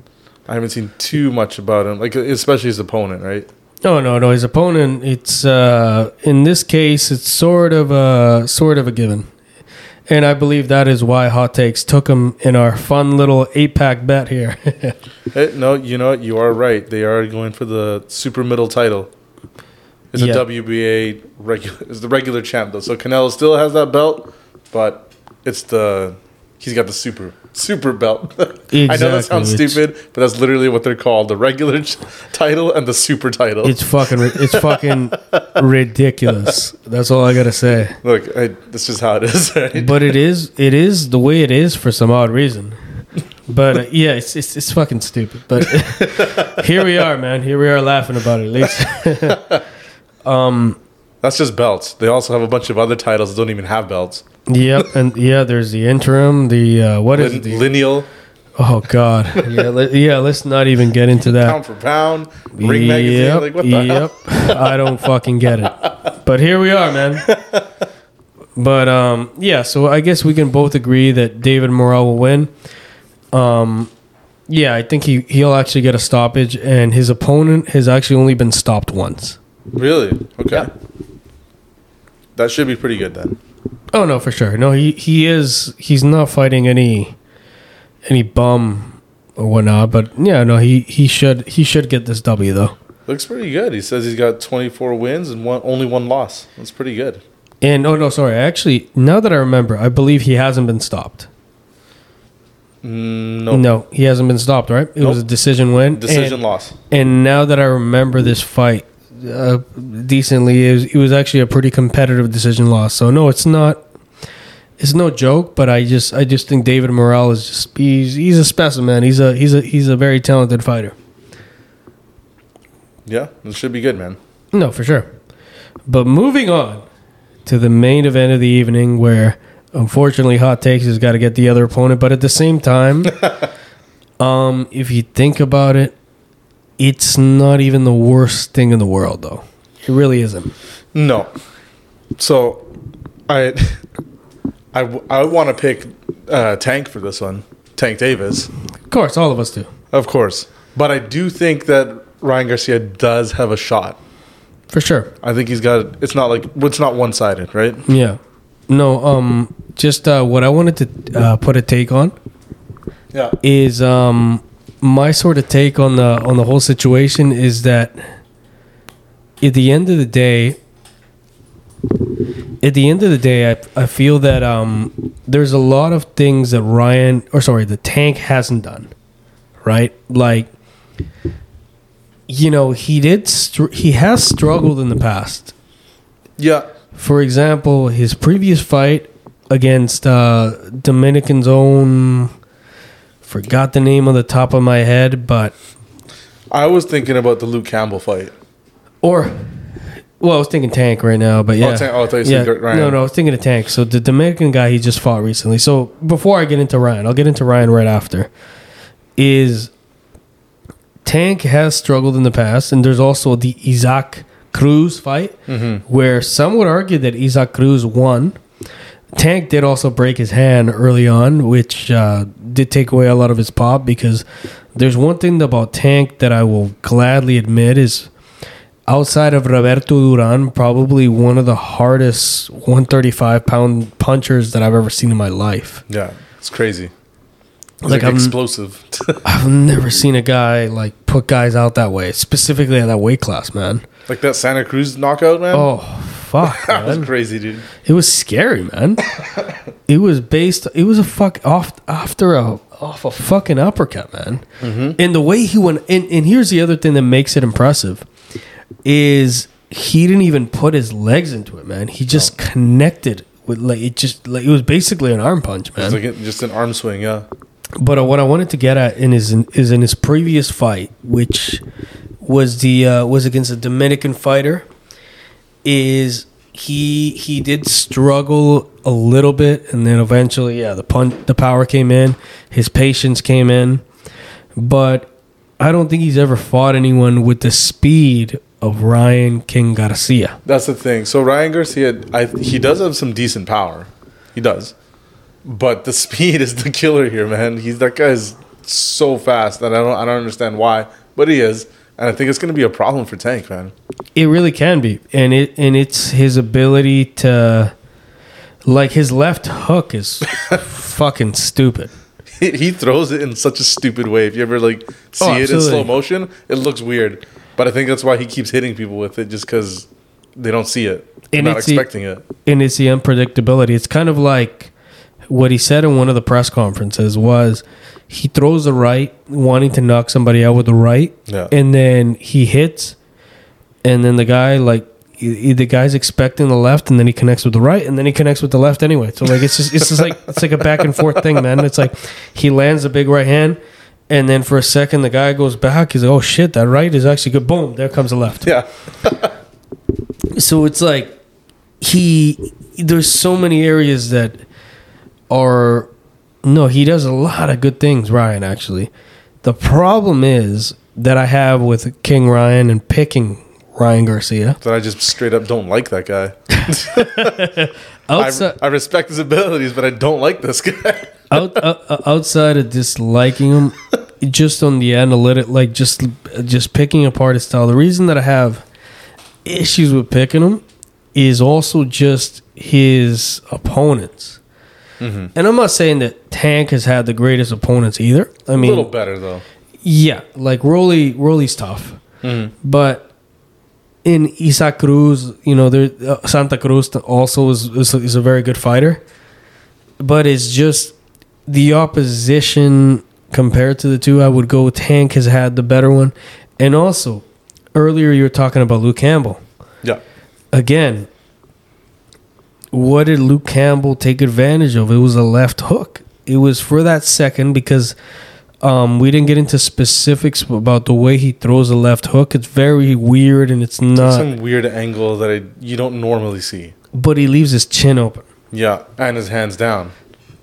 I haven't seen too much about him, like especially his opponent, right?
No, no, no. His opponent. It's uh, in this case, it's sort of a sort of a given, and I believe that is why Hot Takes took him in our fun little eight pack bet here.
No, you know what? You are right. They are going for the super middle title. It's
Yeah.
a WBA regular. It's the regular champ though. So Canelo still has that belt, but it's the he's got the super super belt. I know that
Exactly.
sounds
It's-
stupid, but that's literally what they're called: the regular title and the super title.
it's fucking. It's fucking ridiculous. That's all I gotta say.
Look, I, that's just how it is. Right?
But it is. It is the way it is for some odd reason. But uh, yeah, it's, it's it's fucking stupid. But here we are, man. Here we are laughing about it. At least. um.
That's just belts. They also have a bunch of other titles that don't even have belts.
Yep, and yeah, there's the interim. The uh, what is
Lin-
it? The,
lineal,
oh God, yeah, let, yeah. Let's not even get into that.
pound for pound, ring magazine. Like what the hell?
yep. I don't fucking get it. But here we are, man. But um, yeah. So I guess we can both agree that David Morrell will win. Um, yeah, I think he he'll actually get a stoppage, and his opponent has actually only been stopped once.
Really? Okay.
Yeah.
That should be pretty good then.
Oh no, for sure. No, he he is. He's not fighting any any bum or whatnot. But yeah, no, he he should he should get this W though.
Looks pretty good. He says he's got 24 wins and one only one loss. That's pretty good.
And oh no, sorry. Actually, now that I remember, I believe he hasn't been stopped.
Mm, no.
No, he hasn't been stopped. Right? It was a decision win.
Decision
And,
loss.
and now that I remember this fight uh, decently, it was, it was actually a pretty competitive decision loss. So no, it's not. It's no joke, but I just I just think David Morrell is just he's he's a specimen. He's a he's a he's a very talented fighter.
Yeah, it should be good, man.
No, for sure. But moving on to the main event of the evening, where unfortunately Hot Takes has got to get the other opponent, but at the same time, um, if you think about it, it's not even the worst thing in the world, though. It really isn't.
No. So, I I, I want to pick uh, Tank for this one. Tank Davis,
Of course, all of us do,
of course. But I do think that Ryan Garcia does have a shot.
for sure.
I think he's got. It's not like it's not one sided, right?
Yeah, No, um, just uh, what I wanted to uh, put a take on
Yeah.
is um, my sort of take on the on the whole situation is that at the end of the day, at the end of the day, I, I feel that um, there's a lot of things that Ryan or sorry, the tank hasn't done, right? Like, you know, he did str- he has struggled in the past.
Yeah.
For example, his previous fight against uh, Dominican's own, forgot the name on the top of my head, but
I was thinking about the Luke Campbell fight.
or well, I was thinking Tank right now, but yeah,
Tank- oh, I thought you
yeah,
Ryan.
no, no, I was thinking of Tank. So the Dominican guy he just fought recently. So before I get into Ryan, I'll get into Ryan right after. Is Tank has struggled in the past, and there's also the Isaac Cruz fight,
Mm-hmm.
where some would argue that Isaac Cruz won. Tank did also break his hand early on, which uh, did take away a lot of his pop because there's one thing about Tank that I will gladly admit is outside of Roberto Duran, probably one of the hardest 135 pound punchers that I've ever seen in my life.
Yeah. It's crazy. It's
Like,
like,
I'm-
explosive.
I've never seen a guy like put guys out that way, specifically at that weight class, man.
like that Santa Cruz knockout, man.
Oh, fuck,
that was
man.
crazy, dude.
It was scary, man. it was based. It was a fuck off after a off a fucking uppercut, man. And the way he went. And, and here's the other thing that makes it impressive is he didn't even put his legs into it, man. He just connected with like it. Just like it was basically an arm punch, man.
It's like just an arm swing, yeah.
But uh, what I wanted to get at in his is in his previous fight, which was the uh, was against a Dominican fighter, is he he did struggle a little bit, and then eventually, yeah, the pun the power came in, his patience came in, but I don't think he's ever fought anyone with the speed of Ryan King Garcia.
That's the thing. So Ryan Garcia, I, he does have some decent power. He does, but the speed is the killer here, man. He's that guy's so fast that I don't I don't understand why, but he is, and I think it's going to be a problem for Tank, man.
It really can be, and it and it's his ability to, like his left hook is fucking stupid.
He, he throws it in such a stupid way. If you ever like oh, see
Oh,
it in slow motion, it looks weird. But I think that's why he keeps hitting people with it, just because they don't see it, they're
And
not
it's the-
expecting it.
and it's the unpredictability. It's kind of like what he said in one of the press conferences was he throws the right, wanting to knock somebody out with the right,
Yeah.
and then he hits, and then the guy like he- the guy's expecting the left, and then he connects with the right, and then he connects with the left anyway. So like it's just it's just like it's like a back and forth thing, man. It's like he lands a big right hand. And then for a second, the guy goes back. He's like, "Oh shit, that right is actually good." Boom! There comes the left.
Yeah,
so it's like he there's so many areas that are no he does a lot of good things ryan actually the problem is that i have with king ryan and picking ryan garcia
that I just straight up don't like that guy. I, I respect his abilities, but I don't like this guy.
out, uh, outside of disliking him just on the analytic like just just picking apart his style the reason that i have issues with picking him is also just his opponents
Mm-hmm.
and i'm not saying that tank has had the greatest opponents either I mean a
little better though.
yeah like rolly rolly's tough
Mm-hmm.
but in Isaac Cruz, you know, there uh, Santa Cruz also is, is is a very good fighter, but it's just the opposition compared to the two. I would go Tank has had the better one, and also earlier you were talking about Luke Campbell.
Yeah,
Again, what did Luke Campbell take advantage of? It was a left hook. It was for that second because um, we didn't get into specifics about the way he throws a left hook. It's very weird and it's not.
some weird angle that I you don't normally see.
but he leaves his chin open.
Yeah, and his hands down.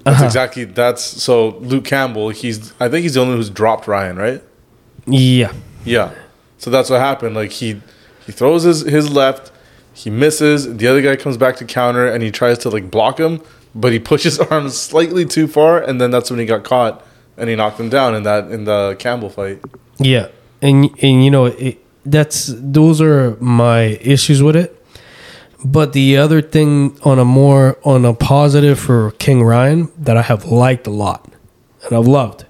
That's
Uh-huh.
exactly that's so Luke Campbell. He's I think he's the only one who's dropped Ryan, right?
Yeah.
Yeah. So that's what happened. Like he he throws his his left, he misses. The other guy comes back to counter and he tries to like block him, but he pushes arms slightly too far, and then that's when he got caught and he knocked him down in that in the Campbell fight.
Yeah. And and you know, it, that's those are my issues with it. But the other thing on a more on a positive for King Ryan that I have liked a lot and I've loved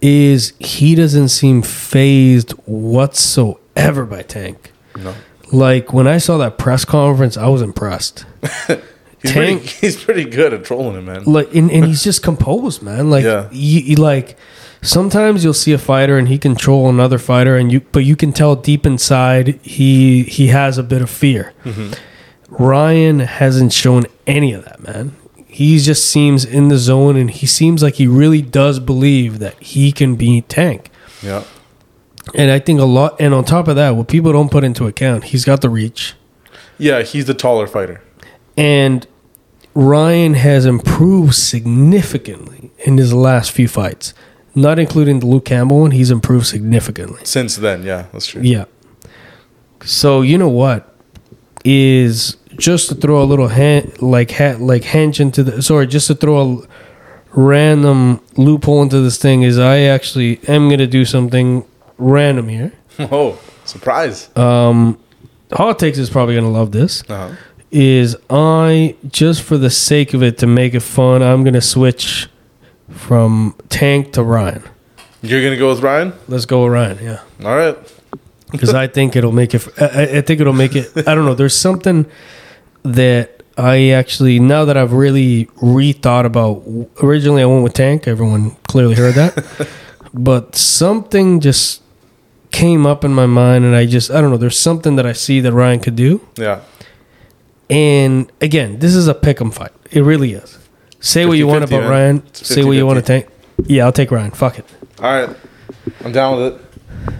is he doesn't seem phased whatsoever by Tank.
No.
Like when I saw that press conference, I was impressed.
He's
Tank-
pretty, he's pretty good at trolling him, man.
Like and, and he's just composed, man. Like
Yeah.
you, you like sometimes you'll see a fighter and he control another fighter and you but you can tell deep inside he he has a bit of fear. Mm-hmm. Ryan hasn't shown any of that, man. He just seems in the zone and he seems like he really does believe that he can beat Tank.
Yeah.
And I think a lot and on top of that, what people don't put into account, he's got the reach.
Yeah, he's the taller fighter.
And Ryan has improved significantly in his last few fights. Not including the Luke Campbell one, he's improved significantly.
Since then, yeah, that's true.
Yeah. So you know what is just to throw a little hand like ha- like hench into the sorry just to throw a random loophole into this thing is I actually am gonna do something random here.
Oh, surprise.
Um, Hot Takes is probably gonna love this.
Uh-huh.
Is I just for the sake of it to make it fun, I'm gonna switch from Tank to Ryan.
You're gonna go with Ryan?
Let's go with Ryan. Yeah.
All right.
because I think it'll make it. I, I- I think it'll make it. I don't know. There's something that I actually now that I've really rethought about. Originally, I went with Tank. Everyone clearly heard that, but something just came up in my mind, and I just I don't know. There's something that I see that Ryan could do,
Yeah.
and again, this is a pick 'em fight. It really is. Say what you want
50-50,
about
man.
Ryan.
It's
Say what you want to
50-50.
Yeah, I'll take Ryan. Fuck it.
All right. I'm down with it.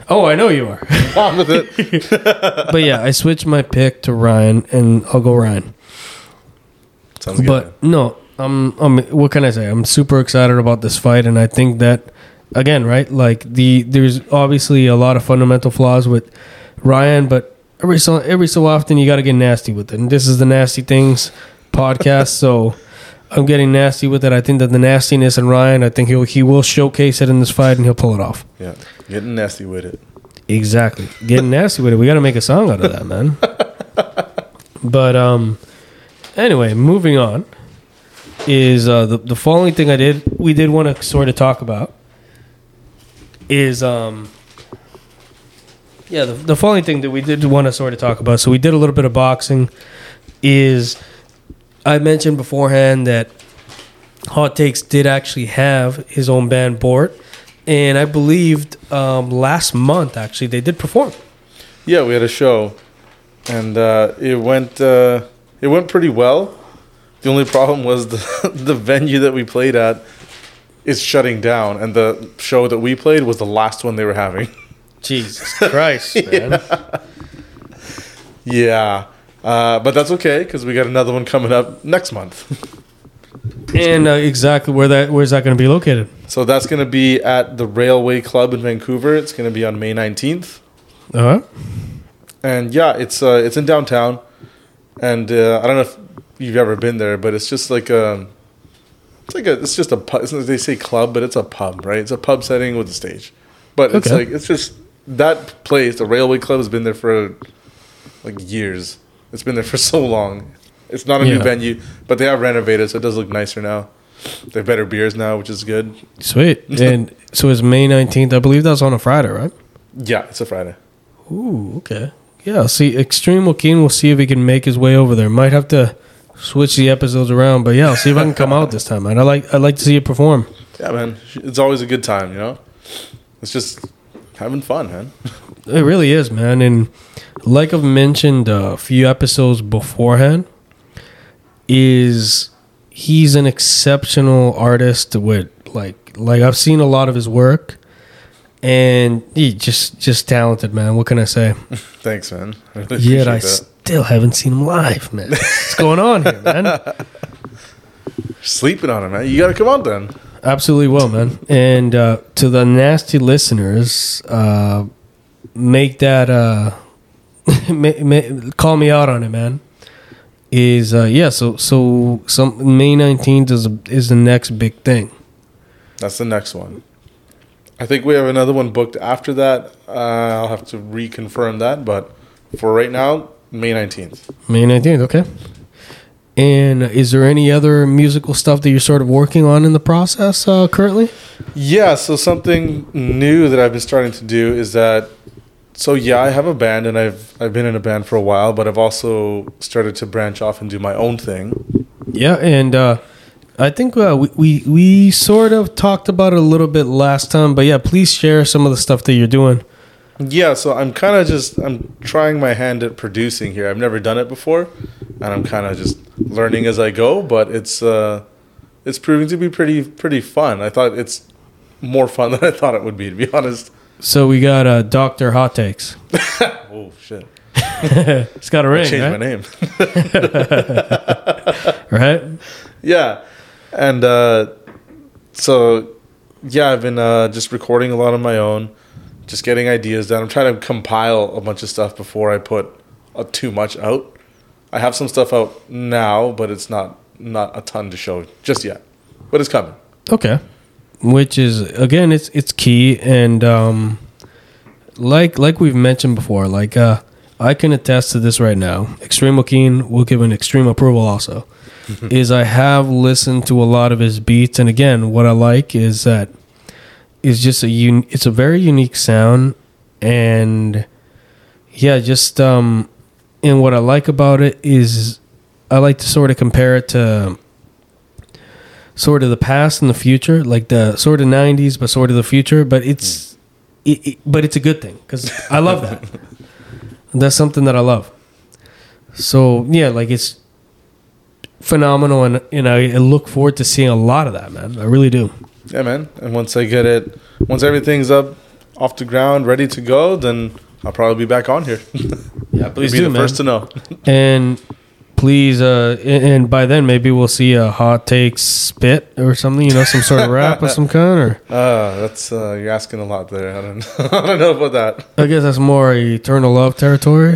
Oh, I know you are.
Down with it.
but yeah, I switched my pick to Ryan, and I'll go Ryan.
Sounds good.
But no, I'm, I'm. What can I say? I'm super excited about this fight, and I think that again, right? Like the there's obviously a lot of fundamental flaws with Ryan, but every so every so often you got to get nasty with it, and this is the nasty things podcast. so I'm getting nasty with it. I think that the nastiness in Ryan, I think he'll he will showcase it in this fight, and he'll pull it off.
yeah. Getting nasty with it.
Exactly. Getting nasty with it. We got to make a song out of that, man. but um anyway, moving on is uh the the following thing I did we did want to sort of talk about is um yeah, the, the following thing that we did want to sort of talk about. So we did a little bit of boxing is I mentioned beforehand that Hot Takes did actually have his own band Bort and I believed um, last month actually they did perform.
Yeah, we had a show, and uh, it went uh, it went pretty well. The only problem was the the venue that we played at is shutting down, and the show that we played was the last one they were having.
Jesus Christ, man!
yeah, uh, but that's okay because we got another one coming up next month.
And uh, exactly where that where's that going to be located?
so that's going to be at the Railway Club in Vancouver. It's going to be on May nineteenth.
Uh huh.
and yeah, it's uh, it's in downtown, and uh, I don't know if you've ever been there, but it's just like a, it's like a, it's just a pub. They say club, but it's a pub, right? It's a pub setting with a stage, but it's
Okay.
like it's just that place. The Railway Club has been there for like years. It's been there for so long. It's not a
Yeah.
new venue, but they have renovated, so it does look nicer now. They have better beers now, which is good.
Sweet. And so it's May nineteenth. I believe that's on a Friday, right?
Yeah, it's a Friday.
Ooh, okay. Yeah. I'll see, Extreme Joaquin. We'll see if he can make his way over there. Might have to switch the episodes around, but yeah, I'll see if I can come out this time, man. I like I like to see you perform.
Yeah, man, it's always a good time, you know. It's just having fun, man.
It really is, man. And like I've mentioned a few episodes beforehand, is he's an exceptional artist with like like I've seen a lot of his work and he just just talented, man. What can I say?
Thanks, man. I really
Yet I
that.
Still haven't seen him live, man. What's going on here, man?
Sleeping on him, man. You got to come on then.
Absolutely will, man. And uh, to the nasty listeners, uh, make that uh, call me out on it, man. Is uh, yeah. So so some May nineteenth is is the next big thing.
That's the next one. I think we have another one booked after that. Uh, I'll have to reconfirm that, but for right now, May 19th.
May 19th, okay. And is there any other musical stuff that you're sort of working on in the process uh, currently?
Yeah, so something new that I've been starting to do is that so yeah, I have a band and I've I've been in a band for a while, but I've also started to branch off and do my own thing.
Yeah, and uh, I think uh, we, we we sort of talked about it a little bit last time, but yeah, please share some of the stuff that you're doing.
Yeah, so I'm kind of just I'm trying my hand at producing here. I've never done it before, and I'm kind of just learning as I go. But it's uh, it's proving to be pretty pretty fun. I thought it's more fun than I thought it would be, to be honest.
So we got uh, Doctor Hot Takes.
Oh shit!
It's got a ring,
Change my
right?
name.
right?
yeah, and uh, so yeah, I've been uh, just recording a lot on my own, just getting ideas down. I'm trying to compile a bunch of stuff before I put uh, too much out. I have some stuff out now, but it's not not a ton to show just yet. But it's coming.
Okay. Which is again, it's it's key, and um, like like we've mentioned before, like uh, I can attest to this right now. Extreme Joaquin will give an extreme approval. Also, is I have listened to a lot of his beats, and again, what I like is that is just a un- it's a very unique sound, and yeah, just um, and what I like about it is I like to sort of compare it to sort of the past and the future, like the sort of '90s, but sort of the future. But it's, it, it, but it's a good thing because I love that. That's something that I love. So yeah, like it's phenomenal, and you know I look forward to seeing a lot of that, man. I really do.
Yeah, man. And once I get it, once everything's up off the ground, ready to go, then I'll probably be back on here.
Yeah, please
be
do,
the
man.
first to know.
and please, uh, and and by then maybe we'll see a hot take spit or something. You know, some sort of rap of some kind, or
Uh, that's uh, you're asking a lot there. I don't, I don't know about that.
I guess that's more eternal love territory.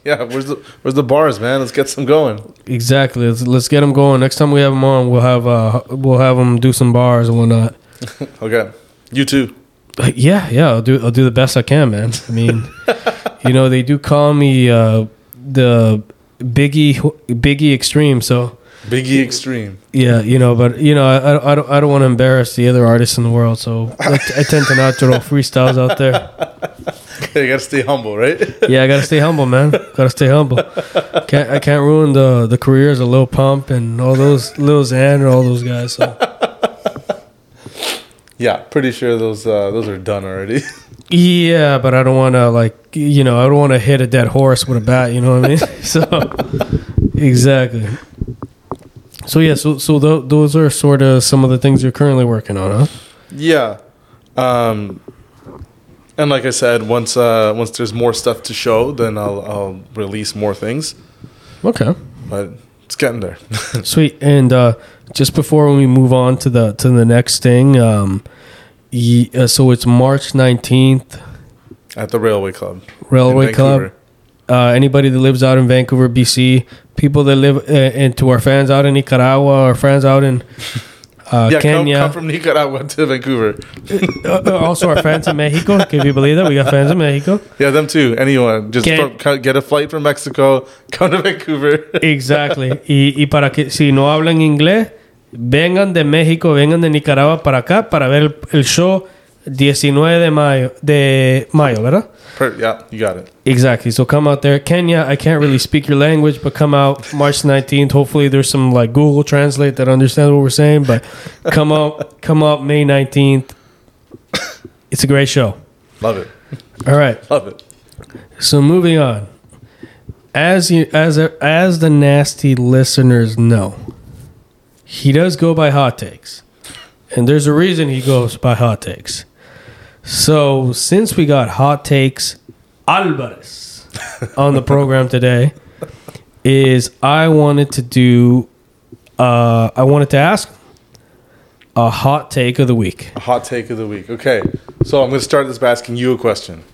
Yeah, where's the where's the bars, man? Let's get some going.
Exactly. Let's, let's get them going. Next time we have them on, we'll have uh we'll have them do some bars and whatnot.
Okay, you too.
Uh, Yeah, yeah. I'll do I'll do the best I can, man. I mean, you know, they do call me uh the Biggie Biggie Extreme. So
Biggie Extreme.
yeah, you know, but you know, I, I, I don't I don't want to embarrass the other artists in the world. So I, I tend to not throw freestyles out there.
you gotta stay humble, right?
Yeah, I gotta stay humble, man. Gotta stay humble. Can't I can't ruin the the careers of Lil Pump and all those Lil Xan and all those guys. So.
yeah, pretty sure those uh, those are done already.
Yeah, but I don't want to like you know I don't want to hit a dead horse with a bat. You know what I mean? so exactly. So yeah, so so th- those are sort of some of the things you're currently working on, huh?
yeah, um, and like I said, once uh, once there's more stuff to show, then I'll I'll release more things.
Okay,
But it's getting there.
sweet. And uh, just before we move on to the to the next thing, um, ye, uh, so it's March nineteenth,
At the Railway Club.
Railway Club. Uh, anybody that lives out in Vancouver, BC, people that live, uh, and to our fans out in Nicaragua, our friends out in uh,
Yeah, come,
Kenya,
come from Nicaragua to Vancouver.
uh, uh, also our fans in Mexico. Can you believe that we got fans in Mexico?
Yeah, them too. Anyone, just
Can-
from, get a flight from Mexico, come to Vancouver.
Exactly. Y, y para que si no hablan inglés, vengan de México, vengan de Nicaragua para acá para ver el, el show 19 de mayo, de mayo, ¿verdad?
Per- yeah, you got it.
Exactly. So come out there. Kenya, I can't really speak your language, but come out March 19th. Hopefully there's some like Google Translate that understands what we're saying, but come out come out May 19th. It's a great show.
Love it.
All right.
Love it.
So moving on. As you as as the nasty listeners know, he does go by hot takes. And there's a reason he goes by hot takes. So since we got hot takes Alvarez on the program today, is I wanted to do uh I wanted to ask a hot take of the week.
A hot take of the week. Okay, so I'm going to start this by asking you a question.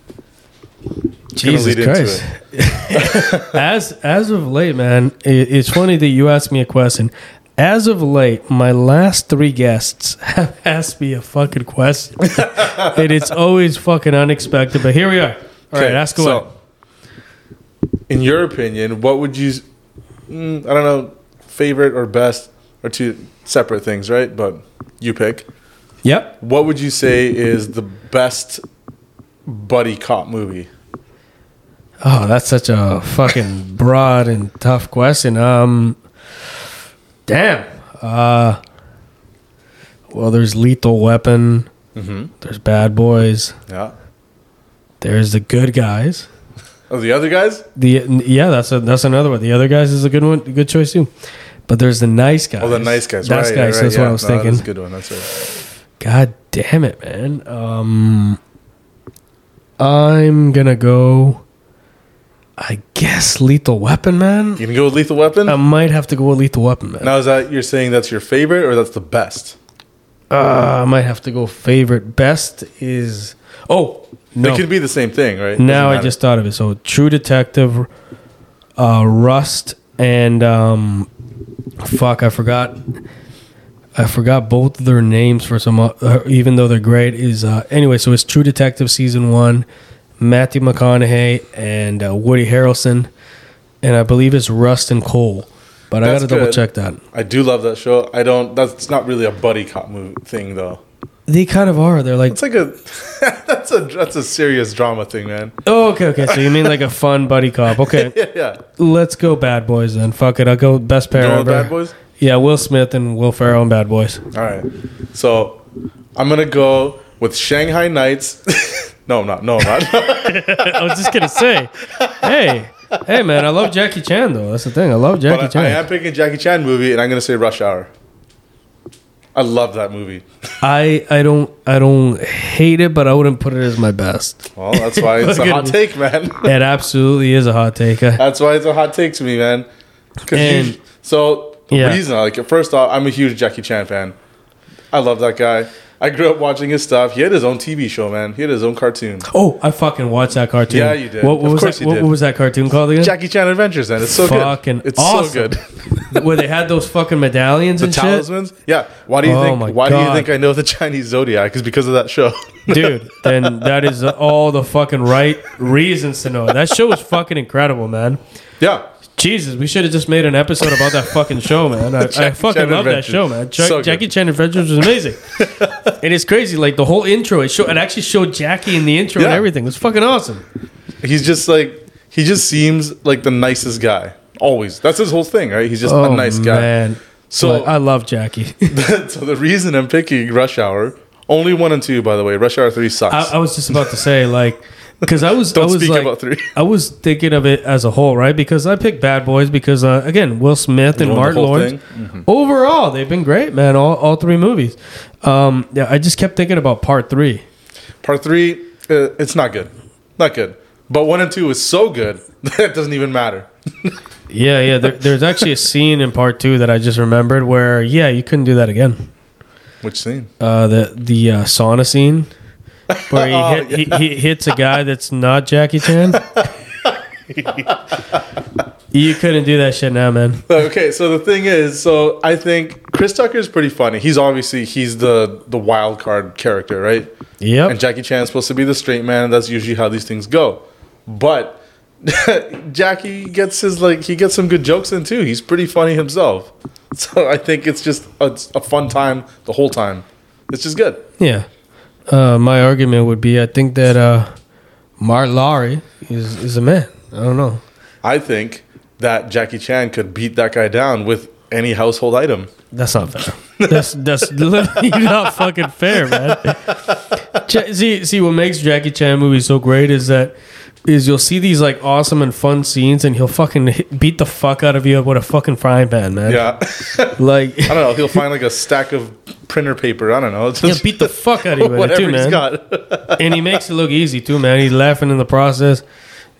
Jesus Christ. as as of late, man, it, it's funny that you asked me a question. As of late, my last three guests have asked me a fucking question, and it's always fucking unexpected. But here we are. All right, ask away.
so, in your opinion, what would you? Mm, I don't know, favorite or best are two separate things, right? But you pick.
Yep.
What would you say is the best buddy cop movie?
Oh, that's such a fucking broad and tough question. Um, damn. Uh, well, there's Lethal Weapon.
Mm-hmm.
There's Bad Boys.
Yeah.
There's the Good Guys.
Oh, the other guys?
The yeah, that's a, that's another one. The other guys is a good one, good choice too. But there's the nice guys.
Oh, the nice guys.
Nice
right,
guys.
right,
that's
yeah.
what I was
No,
thinking.
That's a good one. That's right.
God damn it, man. Um, I'm gonna go. I guess Lethal Weapon, man.
You can go with Lethal Weapon.
I might have to go with Lethal Weapon, man.
now, is that you're saying that's your favorite or that's the best?
Uh, I might have to go favorite. Best is oh no.
It could be the same thing, right?
now I just thought of it. So True Detective, uh, Rust, and um, fuck, I forgot. I forgot both their names for some, uh, even though they're great. Is uh, anyway. So it's True Detective season one, Matthew McConaughey and uh, Woody Harrelson, and I believe it's Rust and Cole. But I got
That's
to double check that.
I do love that show. I don't. That's not really a buddy cop movie thing, though.
They kind of are. They're like,
It's like a that's a that's a serious drama thing, man.
oh, okay, okay. So you mean like a fun buddy cop? Okay,
Yeah, yeah.
let's go Bad Boys then. Fuck it, I'll go best pair
with
ever.
Bad Boys.
Yeah, Will Smith and Will Ferrell and Bad Boys.
All right. So I'm gonna go with Shanghai Nights. no, I'm not. No, I'm not.
I was just gonna say, hey, hey, man, I love Jackie Chan though. That's the thing. I love Jackie
but I, I am picking Jackie Chan movie, and I'm gonna say Rush Hour. I love that movie.
I I don't I don't hate it, but I wouldn't put it as my best.
Well, that's why it's a hot take, man.
It absolutely is a hot take.
That's why it's a hot take to me, man.
And-
you- so the
Yeah.
reason, like, first off, I'm a huge Jackie Chan fan. I love that guy. I grew up watching his stuff. He had his own TV show, man. He had his own cartoon.
Oh, I fucking watched that cartoon.
Yeah, you did.
What, what
Of
was
course
that? What,
did.
what was that cartoon called again?
Jackie Chan Adventures, and it's so
Fucking
good. It's
awesome.
so good.
Where they had those fucking medallions
The
and shit.
talismans. Yeah. Why do you
Oh
think? Why do you think I know the Chinese zodiac? Is because of that show.
Dude, then that is all the fucking right reasons to know. That show was fucking incredible, man.
yeah.
Jesus, we should have just made an episode about that fucking show, man. I, I fucking
Chan
love that show, man. Ch-
So.
Jackie Chan Adventures was amazing, and it's crazy. Like the whole intro, it showed. It actually showed Jackie in the intro and
Yeah.
everything. It was fucking awesome.
He's just like he just seems like the nicest guy. Always. That's his whole thing, right? He's just
Oh
a nice guy.
man.
So-
So I love Jackie.
so the reason I'm picking Rush Hour, only one and two, by the way. Rush Hour three sucks.
I, I was just about to say like because I was I was like,
about three.
I was thinking of it as a whole, right? Because I picked Bad Boys because uh, again, Will Smith and
You want the
Martin Lawrence.
thing?
Overall, they've been great, man. All, all three movies. Um, yeah, I just kept thinking about part three.
Part three, uh, it's not good, not good. But one and two is so good that it doesn't even matter.
Yeah, yeah. There, there's actually a scene in part two that I just remembered where, yeah, you couldn't do that again.
Which scene?
Uh, the the uh, sauna scene where he,
Oh,
hit, he, he hits a guy that's not Jackie Chan. you couldn't do that shit now, man.
Okay, so the thing is, so I think Chris Tucker is pretty funny. He's obviously he's the the wild card character, right?
Yeah.
And Jackie Chan's supposed to be the straight man. That's usually how these things go. But Jackie gets his like he gets some good jokes in too. He's pretty funny himself. So I think it's just a, a fun time the whole time. It's just good.
Yeah. Uh, my argument would be I think that uh, Mark Lowry is, is a man. I don't know.
I think that Jackie Chan could beat that guy down with any household item.
That's not fair. That's that's literally not fucking fair, man. See, see, what makes Jackie Chan movies so great is that is you'll see these like awesome and fun scenes, and he'll fucking hit, beat the fuck out of you with a fucking frying pan, man.
Yeah.
like
I don't know. He'll find like a stack of printer paper. I don't know. It's
he'll beat the fuck out of you with it too,
he's
man.
got.
and he makes it look easy too, man. He's laughing in the process.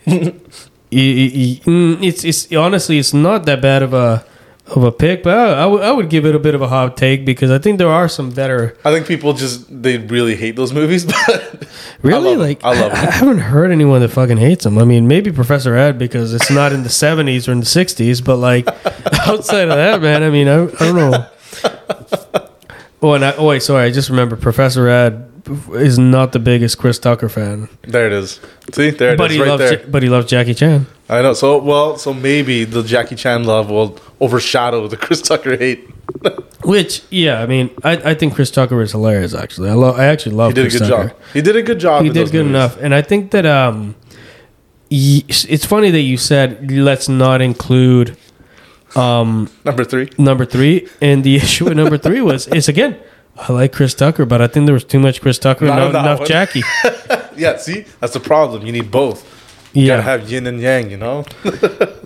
Mm, it's it's honestly it's not that bad of a of a pick, but I, I would give it a bit of a hot take because I think there are some better.
I think people just they really hate those movies, but
Really,
'em.
like
I love 'em.
I, haven't heard anyone that fucking hates them. I mean, maybe Professor Ed because it's not in the seventies or in the sixties, but like outside of that, man, I mean, I, I don't know. Oh, and I, oh wait, sorry, I just remember Professor Ed is not the biggest Chris Tucker fan,
There it is. See, there it is,
but he
right
loves
there.
Ja- but he loves Jackie Chan.
I know. So well, so maybe the Jackie Chan love will overshadow the Chris Tucker hate.
Which, yeah, I mean, I, I think Chris Tucker is hilarious. Actually, I love. I actually love.
He did
Chris
a good
Tucker.
job. He did a good job.
He did good
movies.
enough, and I think that um, y- it's funny that you said let's not include um
Number three.
number three, and the issue with number three was is again. I like Chris Tucker, but I think there was too much Chris Tucker and
Not
not enough
one.
Jackie.
Yeah. See, that's the problem. You need both. You
Yeah,
gotta have yin and yang. You know.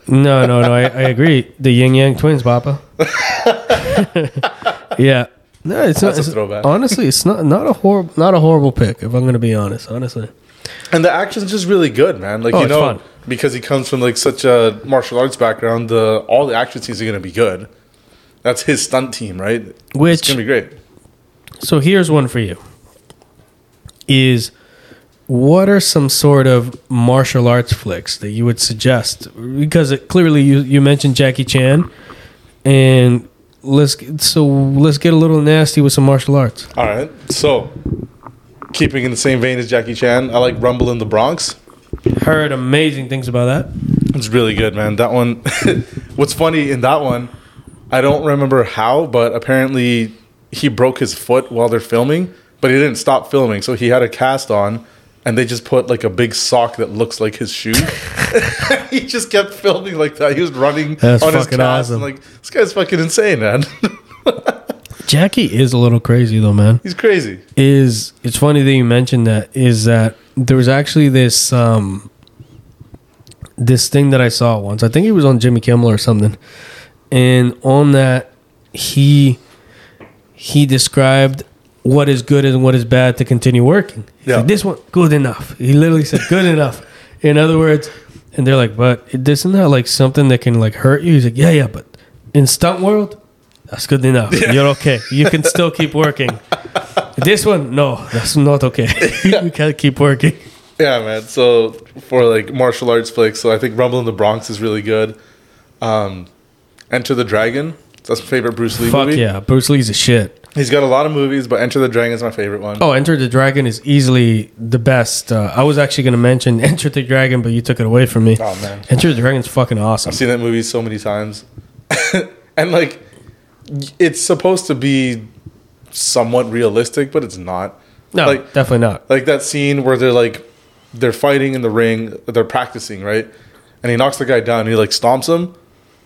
no, no, no. I, I agree. The Yin Yang Twins, Papa. yeah, no, it's not.
That's a
it's-
throwback.
Honestly, it's not not a horrible not a horrible pick. If I'm going to be honest, honestly.
And the action's just really good, man. Like
Oh,
you
it's
know,
fun.
because he comes from like such a martial arts background, the all the action scenes are gonna be good. That's his stunt team, right? It's
Which
gonna be great.
So here's one for you. Is what are some sort of martial arts flicks that you would suggest? Because it, clearly you, you mentioned Jackie Chan, and let's so let's get a little nasty with some martial arts.
All right. So, keeping in the same vein as Jackie Chan, I like Rumble in the Bronx.
Heard amazing things about that.
It's really good, man. That one. what's funny in that one, I don't remember how, but apparently he broke his foot while they're filming, but he didn't stop filming, so he had a cast on, and they just put like a big sock that looks like his shoe. he just kept filming like that. He was running
That's
on his cast.
awesome.
And like this guy's fucking insane, man.
Jackie is a little crazy though, man.
He's crazy.
is it's funny that you mentioned that is that there was actually this um this thing that I saw once. I think it was on Jimmy Kimmel or something. And on that he he described what is good and what is bad to continue working.
Yeah.
like, this one good enough. He literally said good enough. In other words, and they're like, but isn't that like something that can like hurt you? He's like, yeah, yeah, but in stunt world, that's good enough. You're okay. You can still keep working. This one, no, that's not okay. you can't keep working.
Yeah, man. So for like martial arts flicks, so I think Rumble in the Bronx is really good. Um, Enter the Dragon. That's my favorite Bruce Lee
Fuck
movie.
yeah, Bruce Lee's a shit.
He's got a lot of movies, but Enter the Dragon is my favorite one.
Oh, Enter the Dragon is easily the best. Uh, I was actually going to mention Enter the Dragon, but you took it away from me.
Oh, man.
Enter the Dragon's fucking awesome.
I've seen that movie so many times. and like it's supposed to be somewhat realistic, but it's not.
No,
Like
definitely not.
like that scene where they're like they're fighting in the ring, they're practicing, right? And he knocks the guy down, and he like stomps him.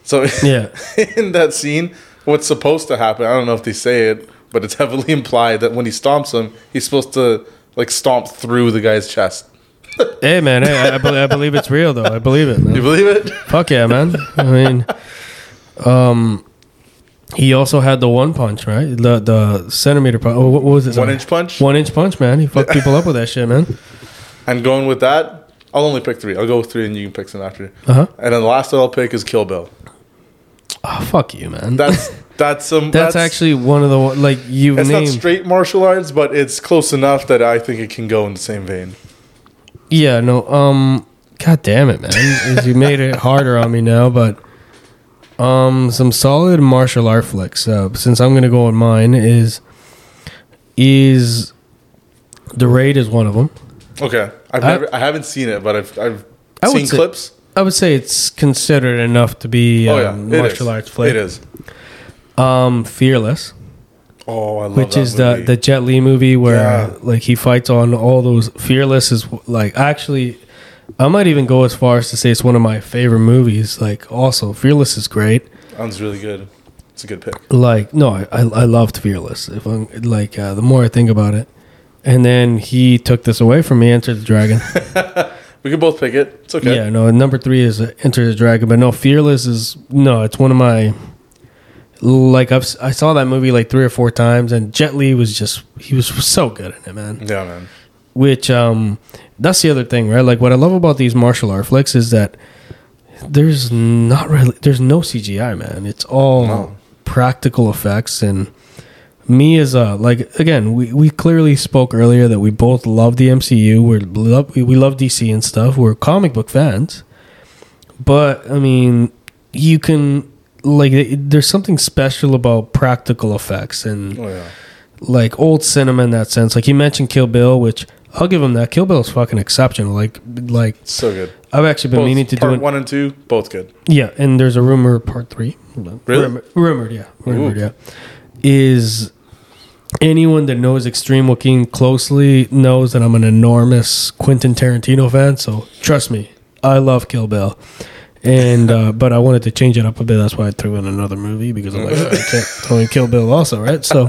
So
Yeah.
in that scene, what's supposed to happen, I don't know if they say it, but it's heavily implied that when he stomps him, he's supposed to like stomp through the guy's chest.
Hey, man, hey, I, I, bel- I believe it's real, though. I believe it,
You believe it?
Fuck yeah, man. I mean, um, he also had the one punch, right? The the centimeter punch. Oh, what was it?
One inch punch.
One inch punch, man. He fucked people up with that shit, man.
And going with that, I'll only pick three. I'll go with three, and you can pick some after.
Uh huh.
And then the last one I'll pick is Kill Bill.
Oh, fuck you, man.
That's that's some.
That's, actually one of the like you've
It's
named.
not straight martial arts, but it's close enough that I think it can go in the same vein.
Yeah, no. Um, god damn it, man. Is you made it harder on me now, but um, some solid martial art flicks. Uh, since I'm gonna go on mine is is the raid is one of them.
Okay, I've
I-
never, I haven't seen it, but I've I've
I
seen clips.
I would say it's considered enough to be
Oh yeah,
martial
is.
arts flick.
It is.
Um, Fearless,
Oh, I love
which is
movie.
the the Jet Li movie where
Yeah.
like he fights on all those. Fearless is like actually, I might even go as far as to say it's one of my favorite movies. Like also, Fearless is great.
sounds really good. It's a good pick.
Like no, I I, I loved Fearless. If I'm like uh, the more I think about it, and then he took this away from me. Enter the Dragon.
We can both pick it. It's okay.
Yeah, no. Number three is Enter the Dragon, but no, Fearless is no. It's one of my like I've I saw that movie like three or four times, and Jet Li was just he was so good in it, man.
Yeah, man.
Which um, that's the other thing, right? Like what I love about these martial art flicks is that there's not really there's no CGI, man. It's all
No.
practical effects and. Me as a uh, like again, we, we clearly spoke earlier that we both love the MCU. We're love we, we love DC and stuff. We're comic book fans, but I mean, you can like there's something special about practical effects and
Oh yeah.
like old cinema in that sense. Like you mentioned Kill Bill, which I'll give him that. Kill Bill is fucking exceptional. Like like
So good.
I've actually been
Both
meaning to do
part
it.
one and two, both good.
Yeah, and there's a rumor part three.
Really?
Rumor, rumored, yeah, rumored,
Ooh.
yeah. Is anyone that knows Extreme Joaquin closely knows that I'm an enormous Quentin Tarantino fan. So trust me, I love Kill Bill. And uh, but I wanted to change it up a bit. That's why I threw in another movie because I'm like, I can't throw in Kill Bill also, right? So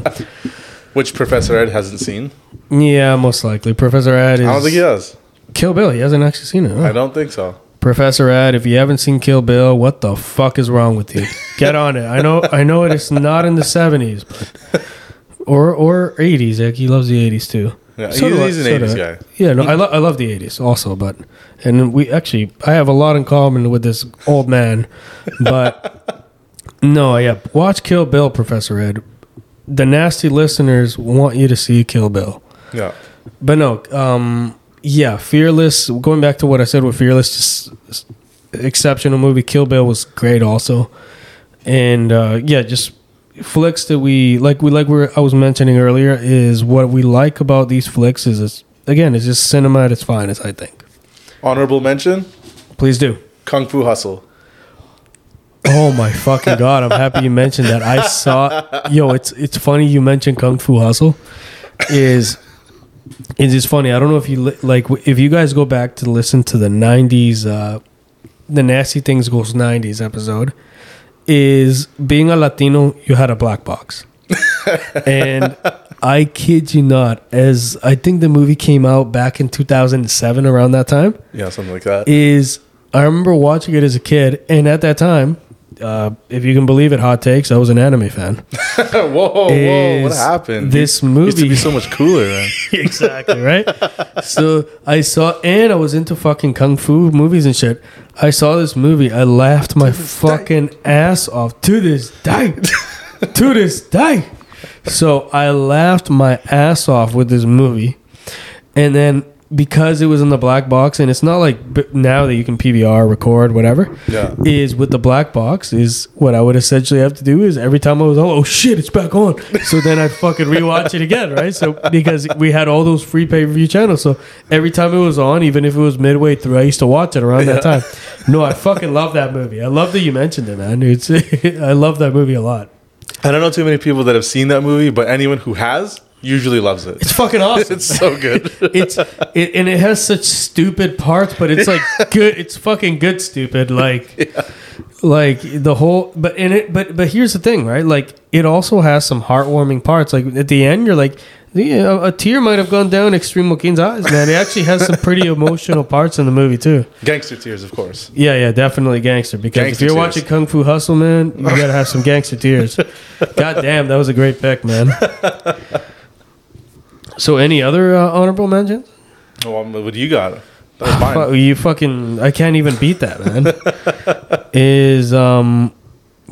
Which Professor Ed hasn't seen.
yeah, most likely Professor Ed. is
I don't think he has.
Kill Bill. He hasn't actually seen it. huh?
I don't think so.
Professor Ed, if you haven't seen Kill Bill, what the fuck is wrong with you? Get on it. I know I know it is not in the seventies, but or or eighties. Like he loves the eighties too.
Yeah,
So
he's,
I-
he's an 80s
I.
guy.
Yeah, no, I, lo- I love the eighties also, but and we actually I have a lot in common with this old man, but no, yeah, watch Kill Bill, Professor Ed. The nasty listeners want you to see Kill Bill.
Yeah.
But no, um, yeah, Fearless. Going back to what I said with Fearless, just exceptional movie. Kill Bill was great also, and uh, yeah, just flicks that we like. We like. Where I was mentioning earlier is what we like about these flicks is it's, again it's just cinema at its finest. I think.
Honorable mention
Please do.
Kung Fu Hustle.
Oh my fucking god! I'm happy you mentioned that. I saw. Yo, it's it's funny you mentioned Kung Fu Hustle. Is it's just funny. I don't know if you li- like if you guys go back to listen to the '90s, uh, the Nasty Things Goes '90s episode. Is being a Latino, you had a black box, and I kid you not. As I think the movie came out back in 2007, around that time
Yeah, something like that.
is I remember watching it as a kid, and at that time, uh, if you can believe it, hot takes, I was an anime fan.
whoa, whoa, what happened?
This movie
Used to be so much cooler, man.
exactly right. so I saw, and I was into fucking kung fu movies and shit. I saw this movie, I laughed my fucking ass off to this day, to this day. So I laughed my ass off with this movie, and then because it was in the black box, and it's not like now that you can PVR, record, whatever.
Yeah.
Is with the black box is what I would essentially have to do is every time I was oh, oh shit it's back on. So then I'd fucking rewatch it again right? So because we had all those free pay per view channels. So every time it was on even if it was midway through I used to watch it around that time. No I fucking love that movie. I love that you mentioned it man. It's I love that movie a lot.
I don't know too many people that have seen that movie, but anyone who has usually loves it.
it's fucking awesome
It's so good.
it's it, and it has such stupid parts, but it's like good. It's fucking good, stupid. Like, like the whole. But in it, but but here's the thing, right? Like, it also has some heartwarming parts. Like at the end, you're like, yeah, a tear might have gone down Extreme Joaquin's eyes, man. It actually has some pretty emotional parts in the movie too.
Gangster tears, of course.
Yeah, yeah, definitely gangster. Because
Gangster
if you're
tears.
watching Kung Fu Hustle, man, you gotta have some gangster tears. God damn, that was a great pick, man. So, any other uh, honorable mentions?
Oh, what do you got? Mine.
Fuck, you fucking I can't even beat that, man. is um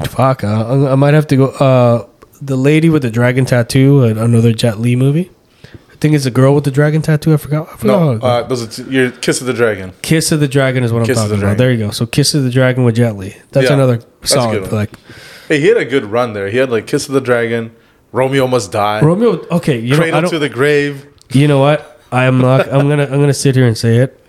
fuck, uh, I might have to go uh the lady with the dragon tattoo, another Jet Li movie. I think it's a girl with the dragon tattoo. I forgot. I forgot.
no, uh, those are t- your Kiss of the Dragon.
Kiss of the Dragon is what
Kiss
I'm
of the
talking about. There you go. So Kiss of the Dragon with Jet Li. That's
Yeah,
another
that's
solid
good one.
flick.
Hey, he had a good run there. He had like Kiss of the Dragon, Romeo Must Die,
Romeo. Okay, you know I
Cradle
don't.
to the Grave.
You know what? I am not. I'm gonna. I'm gonna sit here and say it.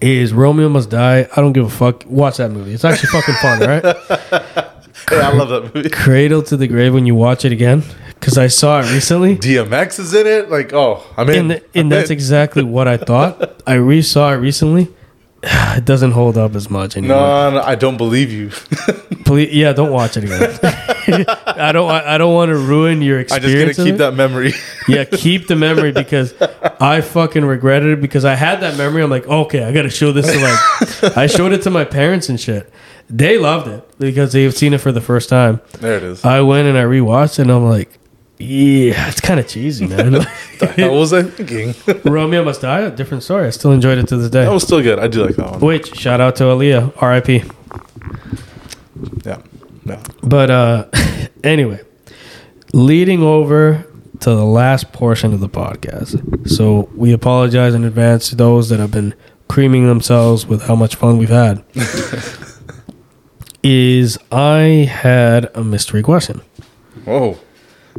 Is Romeo Must Die? I don't give a fuck. Watch that movie. It's actually fucking fun, right?
Hey, I love that movie.
Cradle to the Grave when you watch it again, because I saw it recently,
DMX is in it. Like, oh, I'm in.
and
I'm
and that's exactly what I thought. I re-saw it recently. It doesn't hold up as much anymore.
no, no, I don't believe you.
Please, yeah, don't watch it again. I don't. I don't want to ruin your experience.
I just gotta keep that memory.
Yeah, keep the memory because I fucking regretted it because I had that memory. I'm like, okay, I got to show this to like. I showed it to my parents and shit. They loved it because they've seen it for the first time.
there it is.
I went and I rewatched it and I'm like, yeah, it's kind of cheesy, man.
What was I thinking?
Romeo Must Die, a different story. I still enjoyed it to this day.
that was still good. I do like that one.
Which shout out to Aaliyah, R.I.P.
Yeah, yeah.
But uh anyway, leading over to the last portion of the podcast. So we apologize in advance to those that have been creaming themselves with how much fun we've had. is I had a mystery question.
Whoa.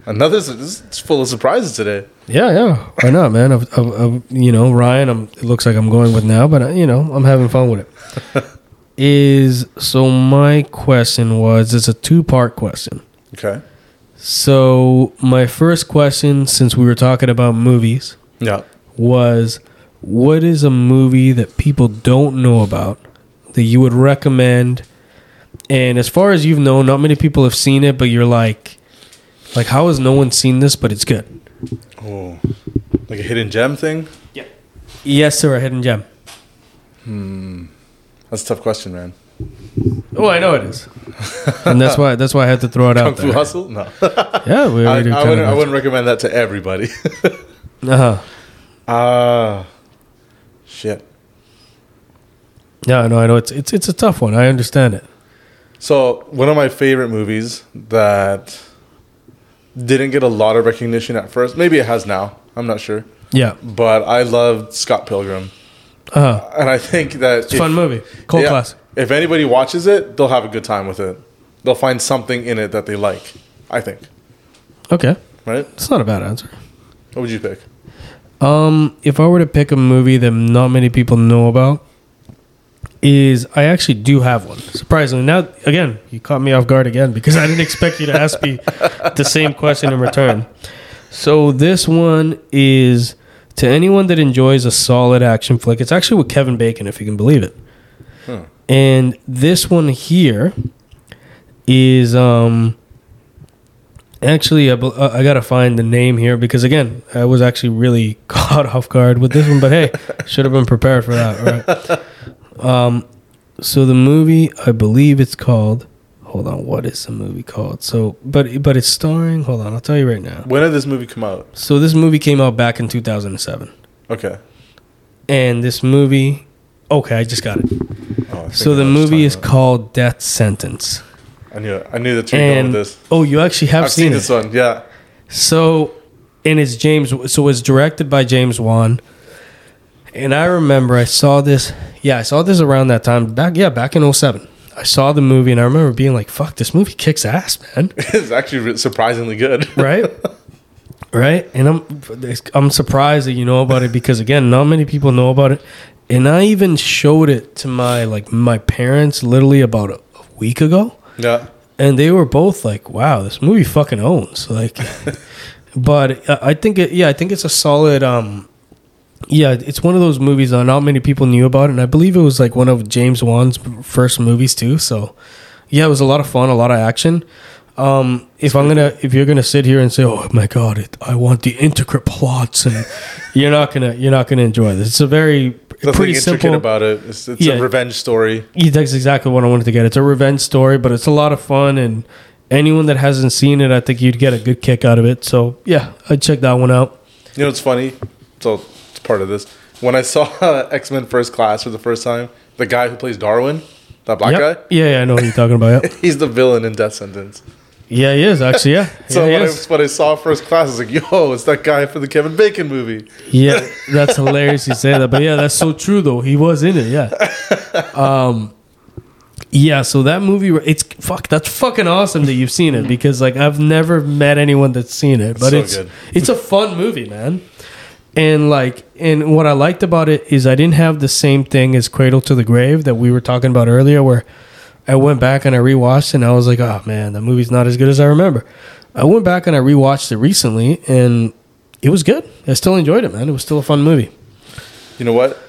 Another. It's full of surprises today.
Yeah, yeah. Why not, man? I've, I've, I've- you know, Ryan. I'm, it looks like I'm going with now, but uh, you know, I'm having fun with it. Is so my question was it's a two part question.
Okay.
So my first question, since we were talking about movies,
Yeah.
was what is a movie that people don't know about that you would recommend? And as far as you've known, not many people have seen it, but you're like, like how has no one seen this? But it's good.
Oh, like a hidden gem thing. Yeah.
Yes, sir. A hidden gem. Hmm.
That's a tough question, man.
Oh, I know it is, and that's why that's why I had to throw it
Kung
out
Fu
there.
Hustle? No.
Yeah, we
I,
already.
I wouldn't. I wouldn't recommend that to everybody.
Uh-huh.
Ah, shit.
Yeah, no, I know it's it's it's a tough one. I understand it.
So one of my favorite movies that didn't get a lot of recognition at first. Maybe it has now. I'm not sure.
Yeah,
But I loved Scott Pilgrim,
uh-huh.
and I think that
it's a fun movie, cult
yeah,
classic.
If anybody watches it, they'll have a good time with it. They'll find something in it that they like. I think.
Okay,
Right?
it's not a bad answer.
What would you pick?
Um, if I were to pick a movie that not many people know about, is I actually do have one. Surprisingly, now again, you caught me off guard again because I didn't expect you to ask me the same question in return. So this one is to anyone that enjoys a solid action flick. It's actually with Kevin Bacon, if you can believe it. And this one here is um actually I, uh, I gotta find the name here because again I was actually really caught off guard with this one, but hey, should have been prepared for that, right? Um, so the movie I believe it's called. Hold on, what is the movie called? So, but but it's starring. Hold on, I'll tell you right now.
When did this movie come out?
So this movie came out back in 2007,
Okay.
and this movie. Okay, I just got it.
Oh,
So the movie is called Death Sentence.
I knew it. I knew that you were going with this.
oh, you actually have
I've
seen,
seen this one. Yeah.
So, and it's James. So it's directed by James Wan. And I remember I saw this. Yeah, I saw this around that time. Back, yeah, back in 07. I saw the movie and I remember being like, "Fuck, this movie kicks ass, man!"
It's actually surprisingly good.
Right? right? And I'm I'm surprised that you know about it because again, not many people know about it. And I even showed it to my like my parents literally about a, a week ago
yeah.
and they were both like, "Wow, this movie fucking owns." Like, but uh, I think it, yeah, I think it's a solid. um Yeah, it's one of those movies that not many people knew about, and I believe it was like one of James Wan's first movies too. So, yeah, it was a lot of fun, a lot of action. Um, if I'm gonna, if you're gonna sit here and say, "Oh my god, it, I want the intricate plots," and you're not gonna, you're not gonna enjoy this. It's a very
Nothing
pretty
intricate
simple
about it. It's, it's
Yeah.
a revenge story.
yeah, that's exactly what I wanted to get. It's a revenge story, but it's a lot of fun, and anyone that hasn't seen it, I think you'd get a good kick out of it. So yeah, I'd check that one out.
You know it's funny? So part of this. When I saw X Men First Class for the first time, the guy who plays Darwin, that black
Yep.
guy,
Yeah, yeah, I know what you're talking about. Yeah,
he's the villain in Death Sentence.
yeah, he is actually. Yeah,
So
yeah, he
when, I, when I saw First Class, I was like, "Yo, it's that guy for the Kevin Bacon movie."
yeah, that's hilarious you say that, but yeah, that's so true though. He was in it. Yeah. Um. Yeah, so that movie, it's fuck. That's fucking awesome that you've seen it because like I've never met anyone that's seen it, but
So
it's
good.
it's a fun movie, man. And like, and what I liked about it is I didn't have the same thing as Cradle to the Grave that we were talking about earlier, where I went back and I rewatched and I was like, oh man, that movie's not as good as I remember. I went back and I rewatched it recently and it was good. I still enjoyed it, man. It was still a fun movie.
You know what?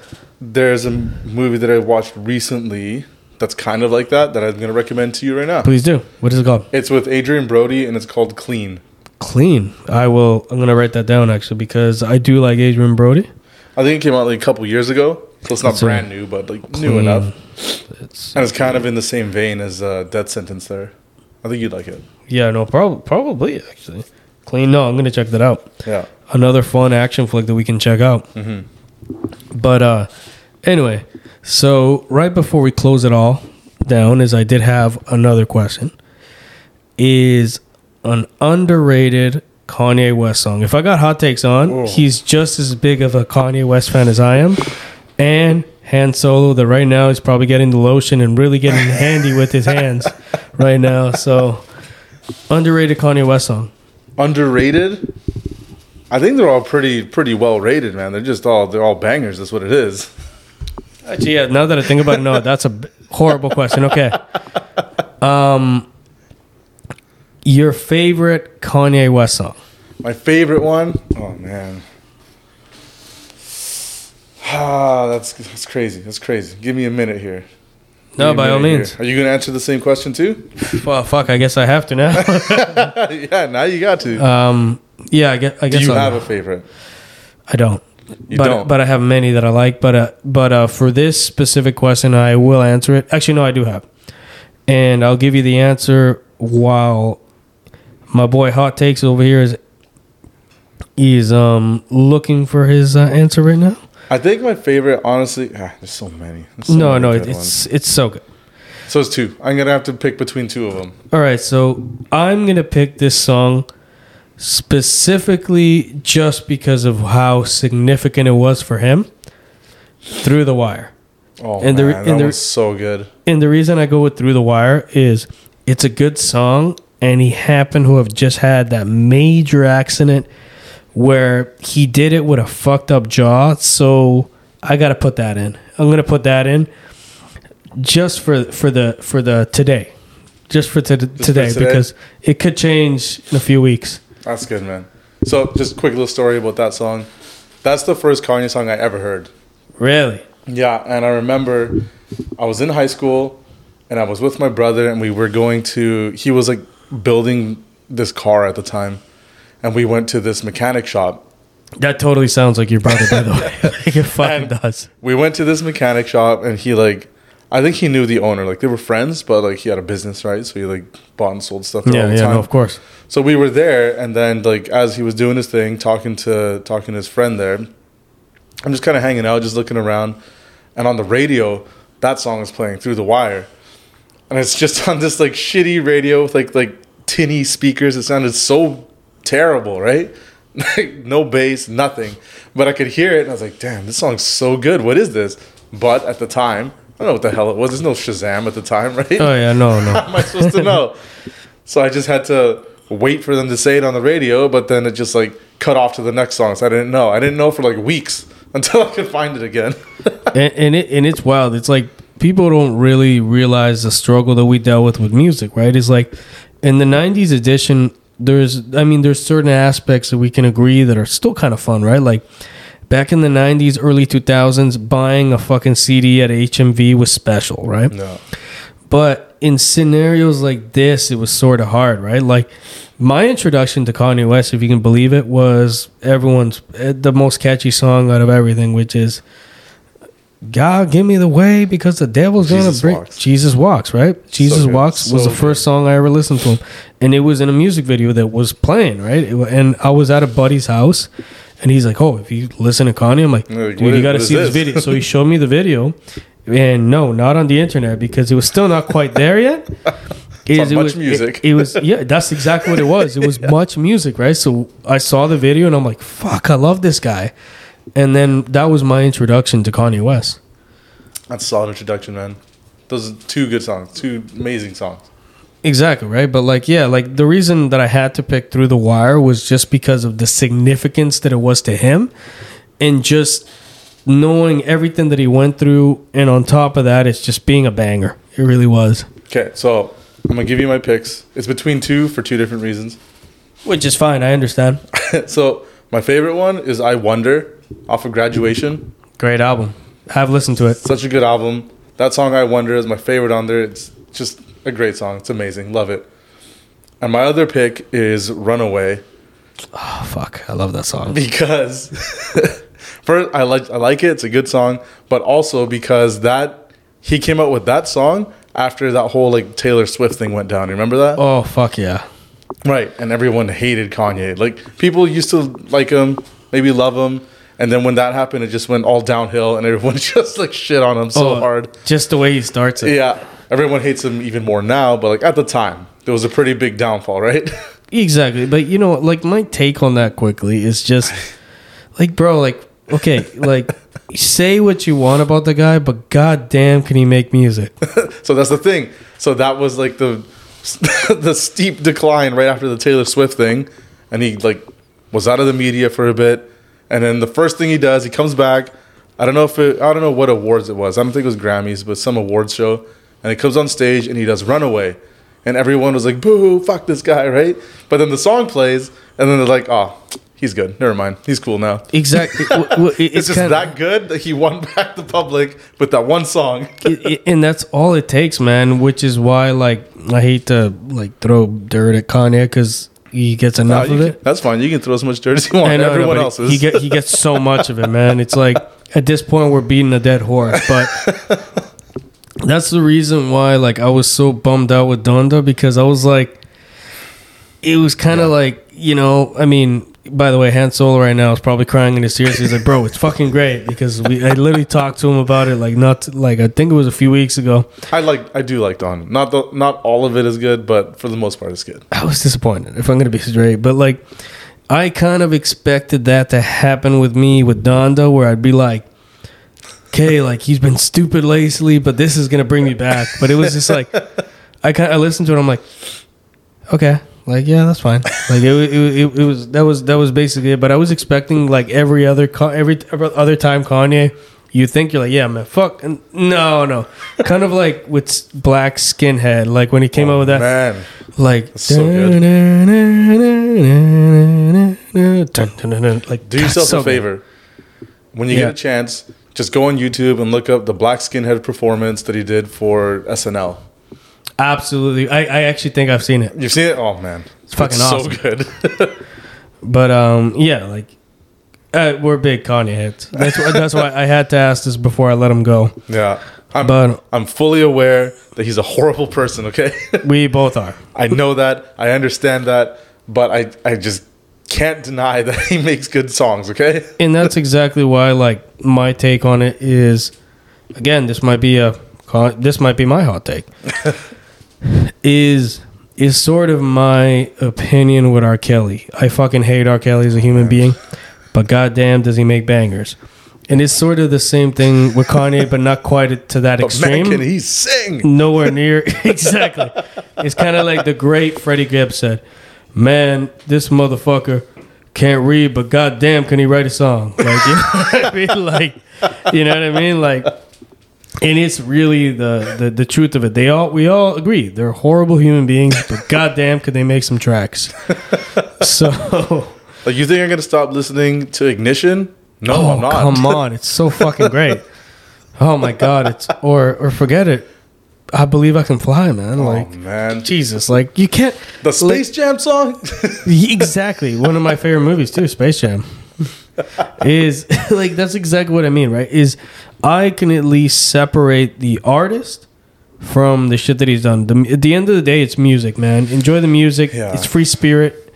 There's a movie that I watched recently that's kind of like that that I'm going to recommend to you right now.
Please do. What is it called?
It's with Adrien Brody and it's called Clean.
Clean. I will. I'm gonna write that down actually because I do like Adrien Brody.
I think it came out like a couple years ago, so it's not
It's
brand new, but like new enough.
It's
And it's kind of in the same vein as uh, Death Sentence. There, I think you'd like it.
yeah, no, probably probably actually. Clean. No, I'm gonna check that out.
Yeah.
Another fun action flick that we can check out. But uh, anyway, so right before we close it all down, is I did have another question. Is an underrated Kanye West song? If I got hot takes on,
Oh.
he's just as big of a Kanye West fan as I am, and Han Solo. That right now is probably getting the lotion and really getting handy with his hands right now. So underrated Kanye West song.
Underrated. I think they're all pretty pretty well rated, man. They're just all they're all bangers. That's what it is.
Actually, yeah. Now that I think about it, no, that's a horrible question. Okay. Um, your favorite Kanye West song?
My favorite one. Oh man. Ah, that's that's crazy. That's crazy. Give me a minute here. Give
No, by all means.
here. Are you gonna answer the same question too?
Well, fuck. I guess I have to now.
yeah, now you got to.
um, yeah, I guess. I
Do you
I'll-
have a favorite?
I don't.
You
but
don't.
but I have many that I like. But uh, but uh, for this specific question, I will answer it. Actually, no, I do have, and I'll give you the answer while my boy Hot Takes over here is is um looking for his uh, answer right now.
I think my favorite, honestly, ah, there's so many. There's so
no,
many
no, it's
ones.
it's so good.
so it's two. I'm gonna have to pick between two of them.
All right, so I'm gonna pick this song specifically just because of how significant it was for him. Through the wire.
Oh
And the-
man,
and
that
the-
was so good.
And the reason I go with Through the Wire is it's a good song, and he happened to have just had that major accident where he did it with a fucked up jaw. So I got to put that in. I'm gonna put that in just for for the for the today, just for to, today,
today?
because it could change in a few weeks.
That's good, man. So just a quick little story about that song. That's the first Kanye song I ever heard.
Really?
Yeah, and I remember I was in high school and I was with my brother and we were going to he was like building this car at the time and we went to this mechanic shop.
That totally sounds like your brother, by the way. like it fucking does.
We went to this mechanic shop and he like I think he knew the owner. Like they were friends, but like he had a business, right? So he like bought and sold stuff there all
Yeah,
the
yeah,
time.
no, of course.
So we were there, and then like as he was doing his thing, talking to talking to his friend there, I'm just kind of hanging out, just looking around, and on the radio, that song is playing through the wire, and it's just on this like shitty radio with like like tinny speakers. It sounded so terrible, right? Like no bass, nothing, but I could hear it, and I was like, "Damn, this song's so good. What is this?" But at the time, I don't know what the hell it was. There's no Shazam at the time, right?
Oh yeah, no, no.
How am I supposed to know? so I just had to wait for them to say it on the radio, but then it just like cut off to the next song. So I didn't know. I didn't know for like weeks until I could find it again.
and, and it and it's wild. It's like people don't really realize the struggle that we dealt with with music, right? It's like in the '90s edition, there's, I mean, there's certain aspects that we can agree that are still kind of fun, right? Like back in the '90s, early 2000s, buying a fucking CD at HMV was special, right?
no.
But in scenarios like this, it was sort of hard, right? Like my introduction to Kanye West, if you can believe it, was everyone's eh, the most catchy song out of everything, which is "God Give Me the Way" because the devil's gonna
Jesus
bring
Walks.
Jesus walks, right? Jesus
good.
walks was
So
the first song I ever listened to him, and it was in a music video that was playing, right? It and I was at a buddy's house. And he's like, "Oh, if you listen to Kanye, I'm like, dude,
what
you got to see this
this?
video." So he showed me the video, and no, not on the internet because it was still not quite there yet. Is it
Much
was,
Music.
It, it was yeah, that's exactly what it was. It was MuchMusic, right? So I saw the video and I'm like, "Fuck, I love this guy," and then that was my introduction to Kanye West.
That's a solid introduction, man. Those are two good songs, two amazing songs.
Exactly right, but like yeah, like the reason that I had to pick Through the Wire was just because of the significance that it was to him, and just knowing everything that he went through, and on top of that, it's just being a banger. It really was,
Okay, so I'm gonna give you my picks. It's between two for two different reasons.
which is fine. I understand.
so my favorite one is "I Wonder" off of Graduation.
Great album. Have listened to it.
Such a good album. That song "I Wonder" is my favorite on there. It's just a great song. It's amazing. Love it. And my other pick is "Runaway."
Oh fuck, I love that song.
because first I like I like it. It's a good song, but also because that he came out with that song after that whole like Taylor Swift thing went down. You remember that?
Oh fuck yeah.
Right. And everyone hated Kanye. Like people used to like him, maybe love him, and then when that happened, it just went all downhill, and everyone just like shit on him so
Oh,
hard.
Just the way he starts it.
Yeah. Everyone hates him even more now, but like at the time, there was a pretty big downfall, right?
Exactly. But you know, like my take on that quickly is just like, bro, like, okay, like say what you want about the guy, but goddamn, can he make music?
So that's the thing. So that was like the the steep decline right after the Taylor Swift thing, and he like was out of the media for a bit, and then the first thing he does, he comes back. I don't know if it, I don't know what awards it was. I don't think it was Grammys, but some awards show, and he comes on stage and he does Runaway, and everyone was like, "Boo, fuck this guy," right? But then the song plays, and then they're like, "Oh, he's good. Never mind. He's cool now."
Exactly. W- w- it-
It's just
kinda-
that good that he won back the public with that one song.
it- it- and that's all it takes, man. Which is why, like, I hate to like throw dirt at Kanye because he gets enough
you
of
can-
it.
that's fine. You can throw as much dirt as you want.
Know,
Everyone
but
else
he,
is.
he get he gets so much of it, man. It's like at this point we're beating a dead horse, but that's the reason why like I was so bummed out with Donda because I was like, it was kind of like you know, I mean. By the way, Han Solo right now is probably crying in his tears. He's like, "Bro, it's fucking great," because we I literally talked to him about it like not like I think it was a few weeks ago.
I like. I do like Don. Not the. Not all of it is good, but for the most part, it's good.
I was disappointed, if I'm going to be straight. But like, I kind of expected that to happen with me with Donda, where I'd be like, okay, like he's been stupid lately, but this is going to bring me back. But it was just like, I kind I listened to it, I'm like, okay. Like yeah, that's fine. Like it, it, it, it was that was that was basically it. But I was expecting like every other every, other time Kanye, you think you're like yeah man fuck and no no, kind of like with black skinhead like when he came out oh, with that
Man,
like
so good.
like
do yourself
so
a
good.
favor. When you
Yeah.
get a chance, just go on YouTube and look up the Black Skinhead performance that he did for SNL.
Absolutely, I, I actually think I've seen it,
You've seen it? Oh man, it's
fucking
so
awesome.
good.
but um, yeah, like uh, we're big Kanye heads. That's why, that's why I had to ask this before I let him go.
yeah, I'm.
But
I'm fully aware that he's a horrible person. Okay,
we both are.
I know that. I understand that, but I I just can't deny that he makes good songs. Okay.
and that's exactly why like my take on it is again this might be a this might be my hot take is is sort of my opinion with R. Kelly. I fucking hate R. Kelly as a human being, but goddamn does he make bangers. And it's sort of the same thing with Kanye, but not quite to that
But
extreme.
man, can he sing?
Nowhere near exactly. It's kind of like the great Freddie Gibbs said, "Man, this motherfucker can't read, but goddamn, can he write a song?" Like, you know what I mean? Like, you know what I mean? Like, and it's really the, the the truth of it. They all we all agree they're horrible human beings, but goddamn, could they make some tracks? So,
Like you think I'm gonna stop listening to Ignition? No,
oh
I'm not.
come on, it's so fucking great. Oh my god, it's or or forget it. I believe I can fly, man.
Oh
Like.
man,
Jesus, like you can't.
the Space Jam song.
exactly one of my favorite movies too, Space Jam. Is like that's exactly what I mean, right? Is I can at least separate the artist from the shit that he's done. The, at the end of the day, it's music, man. Enjoy the music.
Yeah.
It's free spirit,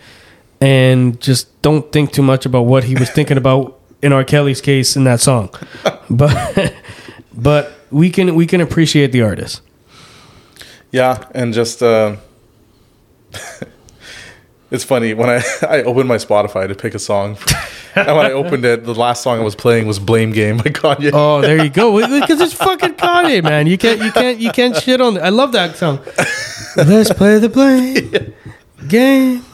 and just don't think too much about what he was thinking about in R. Kelly's case in that song. But but we can we can appreciate the artist.
yeah, and just uh, it's funny when I I opened my Spotify to pick a song, and when I opened it, the last song I was playing was "Blame Game" by Kanye.
Oh, there you go. Because it's fucking Kanye, man. You can't, you can't, you can't shit on. it. I love that song. Let's play the blame game.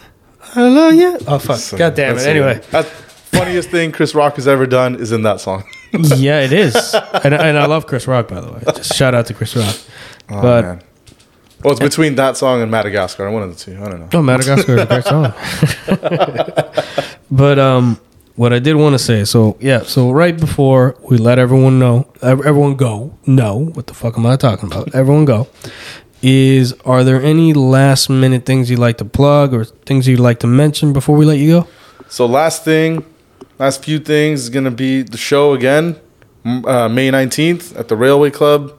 I love you. Oh fuck!
So-
God damn it. Anyway,
that's funniest thing Chris Rock has ever done is in that song.
yeah, it is, and, and I love Chris Rock by the way. Just shout out to Chris Rock.
Oh,
But-
man. Well, it's between that song and Madagascar. One of the two. I don't know.
Oh, Madagascar is a great song. but um, what I did want to say, so yeah, so right before we let everyone know, everyone go, know what the fuck am I talking about? Everyone go. Is are there any last minute things you'd like to plug or things you'd like to mention before we let you go?
So last thing, last few things is gonna be the show again, uh, May nineteenth at the Railway Club.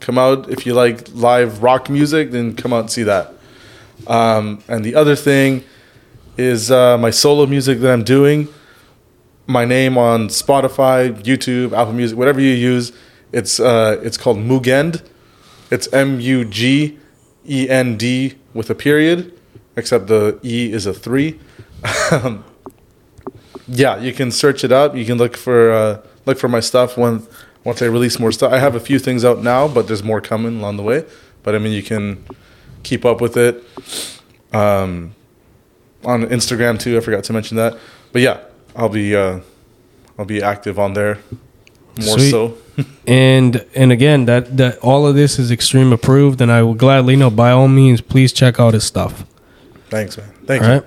Come out if you like live rock music, then come out and see that. Um, and the other thing is uh, my solo music that I'm doing. My name on Spotify, YouTube, Apple Music, whatever you use. It's uh, it's called Mugend. It's M U G E N D with a period, except the E is a three. yeah, you can search it up. You can look for uh, look for my stuff when once I release more stuff. I have a few things out now, but there's more coming along the way. But I mean, you can keep up with it. Um, on Instagram too. I forgot to mention that. But yeah, I'll be uh, I'll be active on there more
Sweet.
so.
And and again, that that all of this is extreme approved, and I will gladly know. By all means, please check out his stuff.
Thanks, man. Thank
All
you.
right.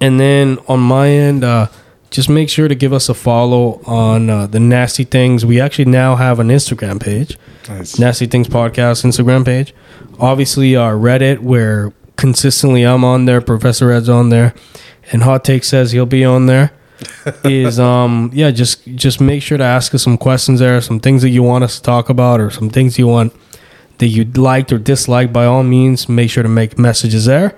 And then on my end, uh, just make sure to give us a follow on uh, the Nasty Things. We actually now have an Instagram page,
Nice.
Nasty Things Podcast Instagram page. Obviously, our Reddit, where consistently I'm on there, Professor Ed's on there, and Hot Take says he'll be on there. Is um yeah just just make sure to ask us some questions there some things that you want us to talk about or some things you want that you liked or disliked by all means make sure to make messages there.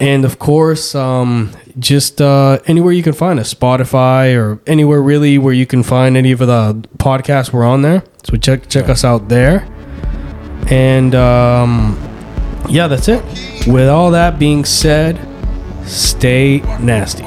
And of course um, just uh, anywhere you can find us spotify or anywhere really where you can find any of the podcasts we're on there. So check check us out there. And um, yeah that's it. With all that being said stay nasty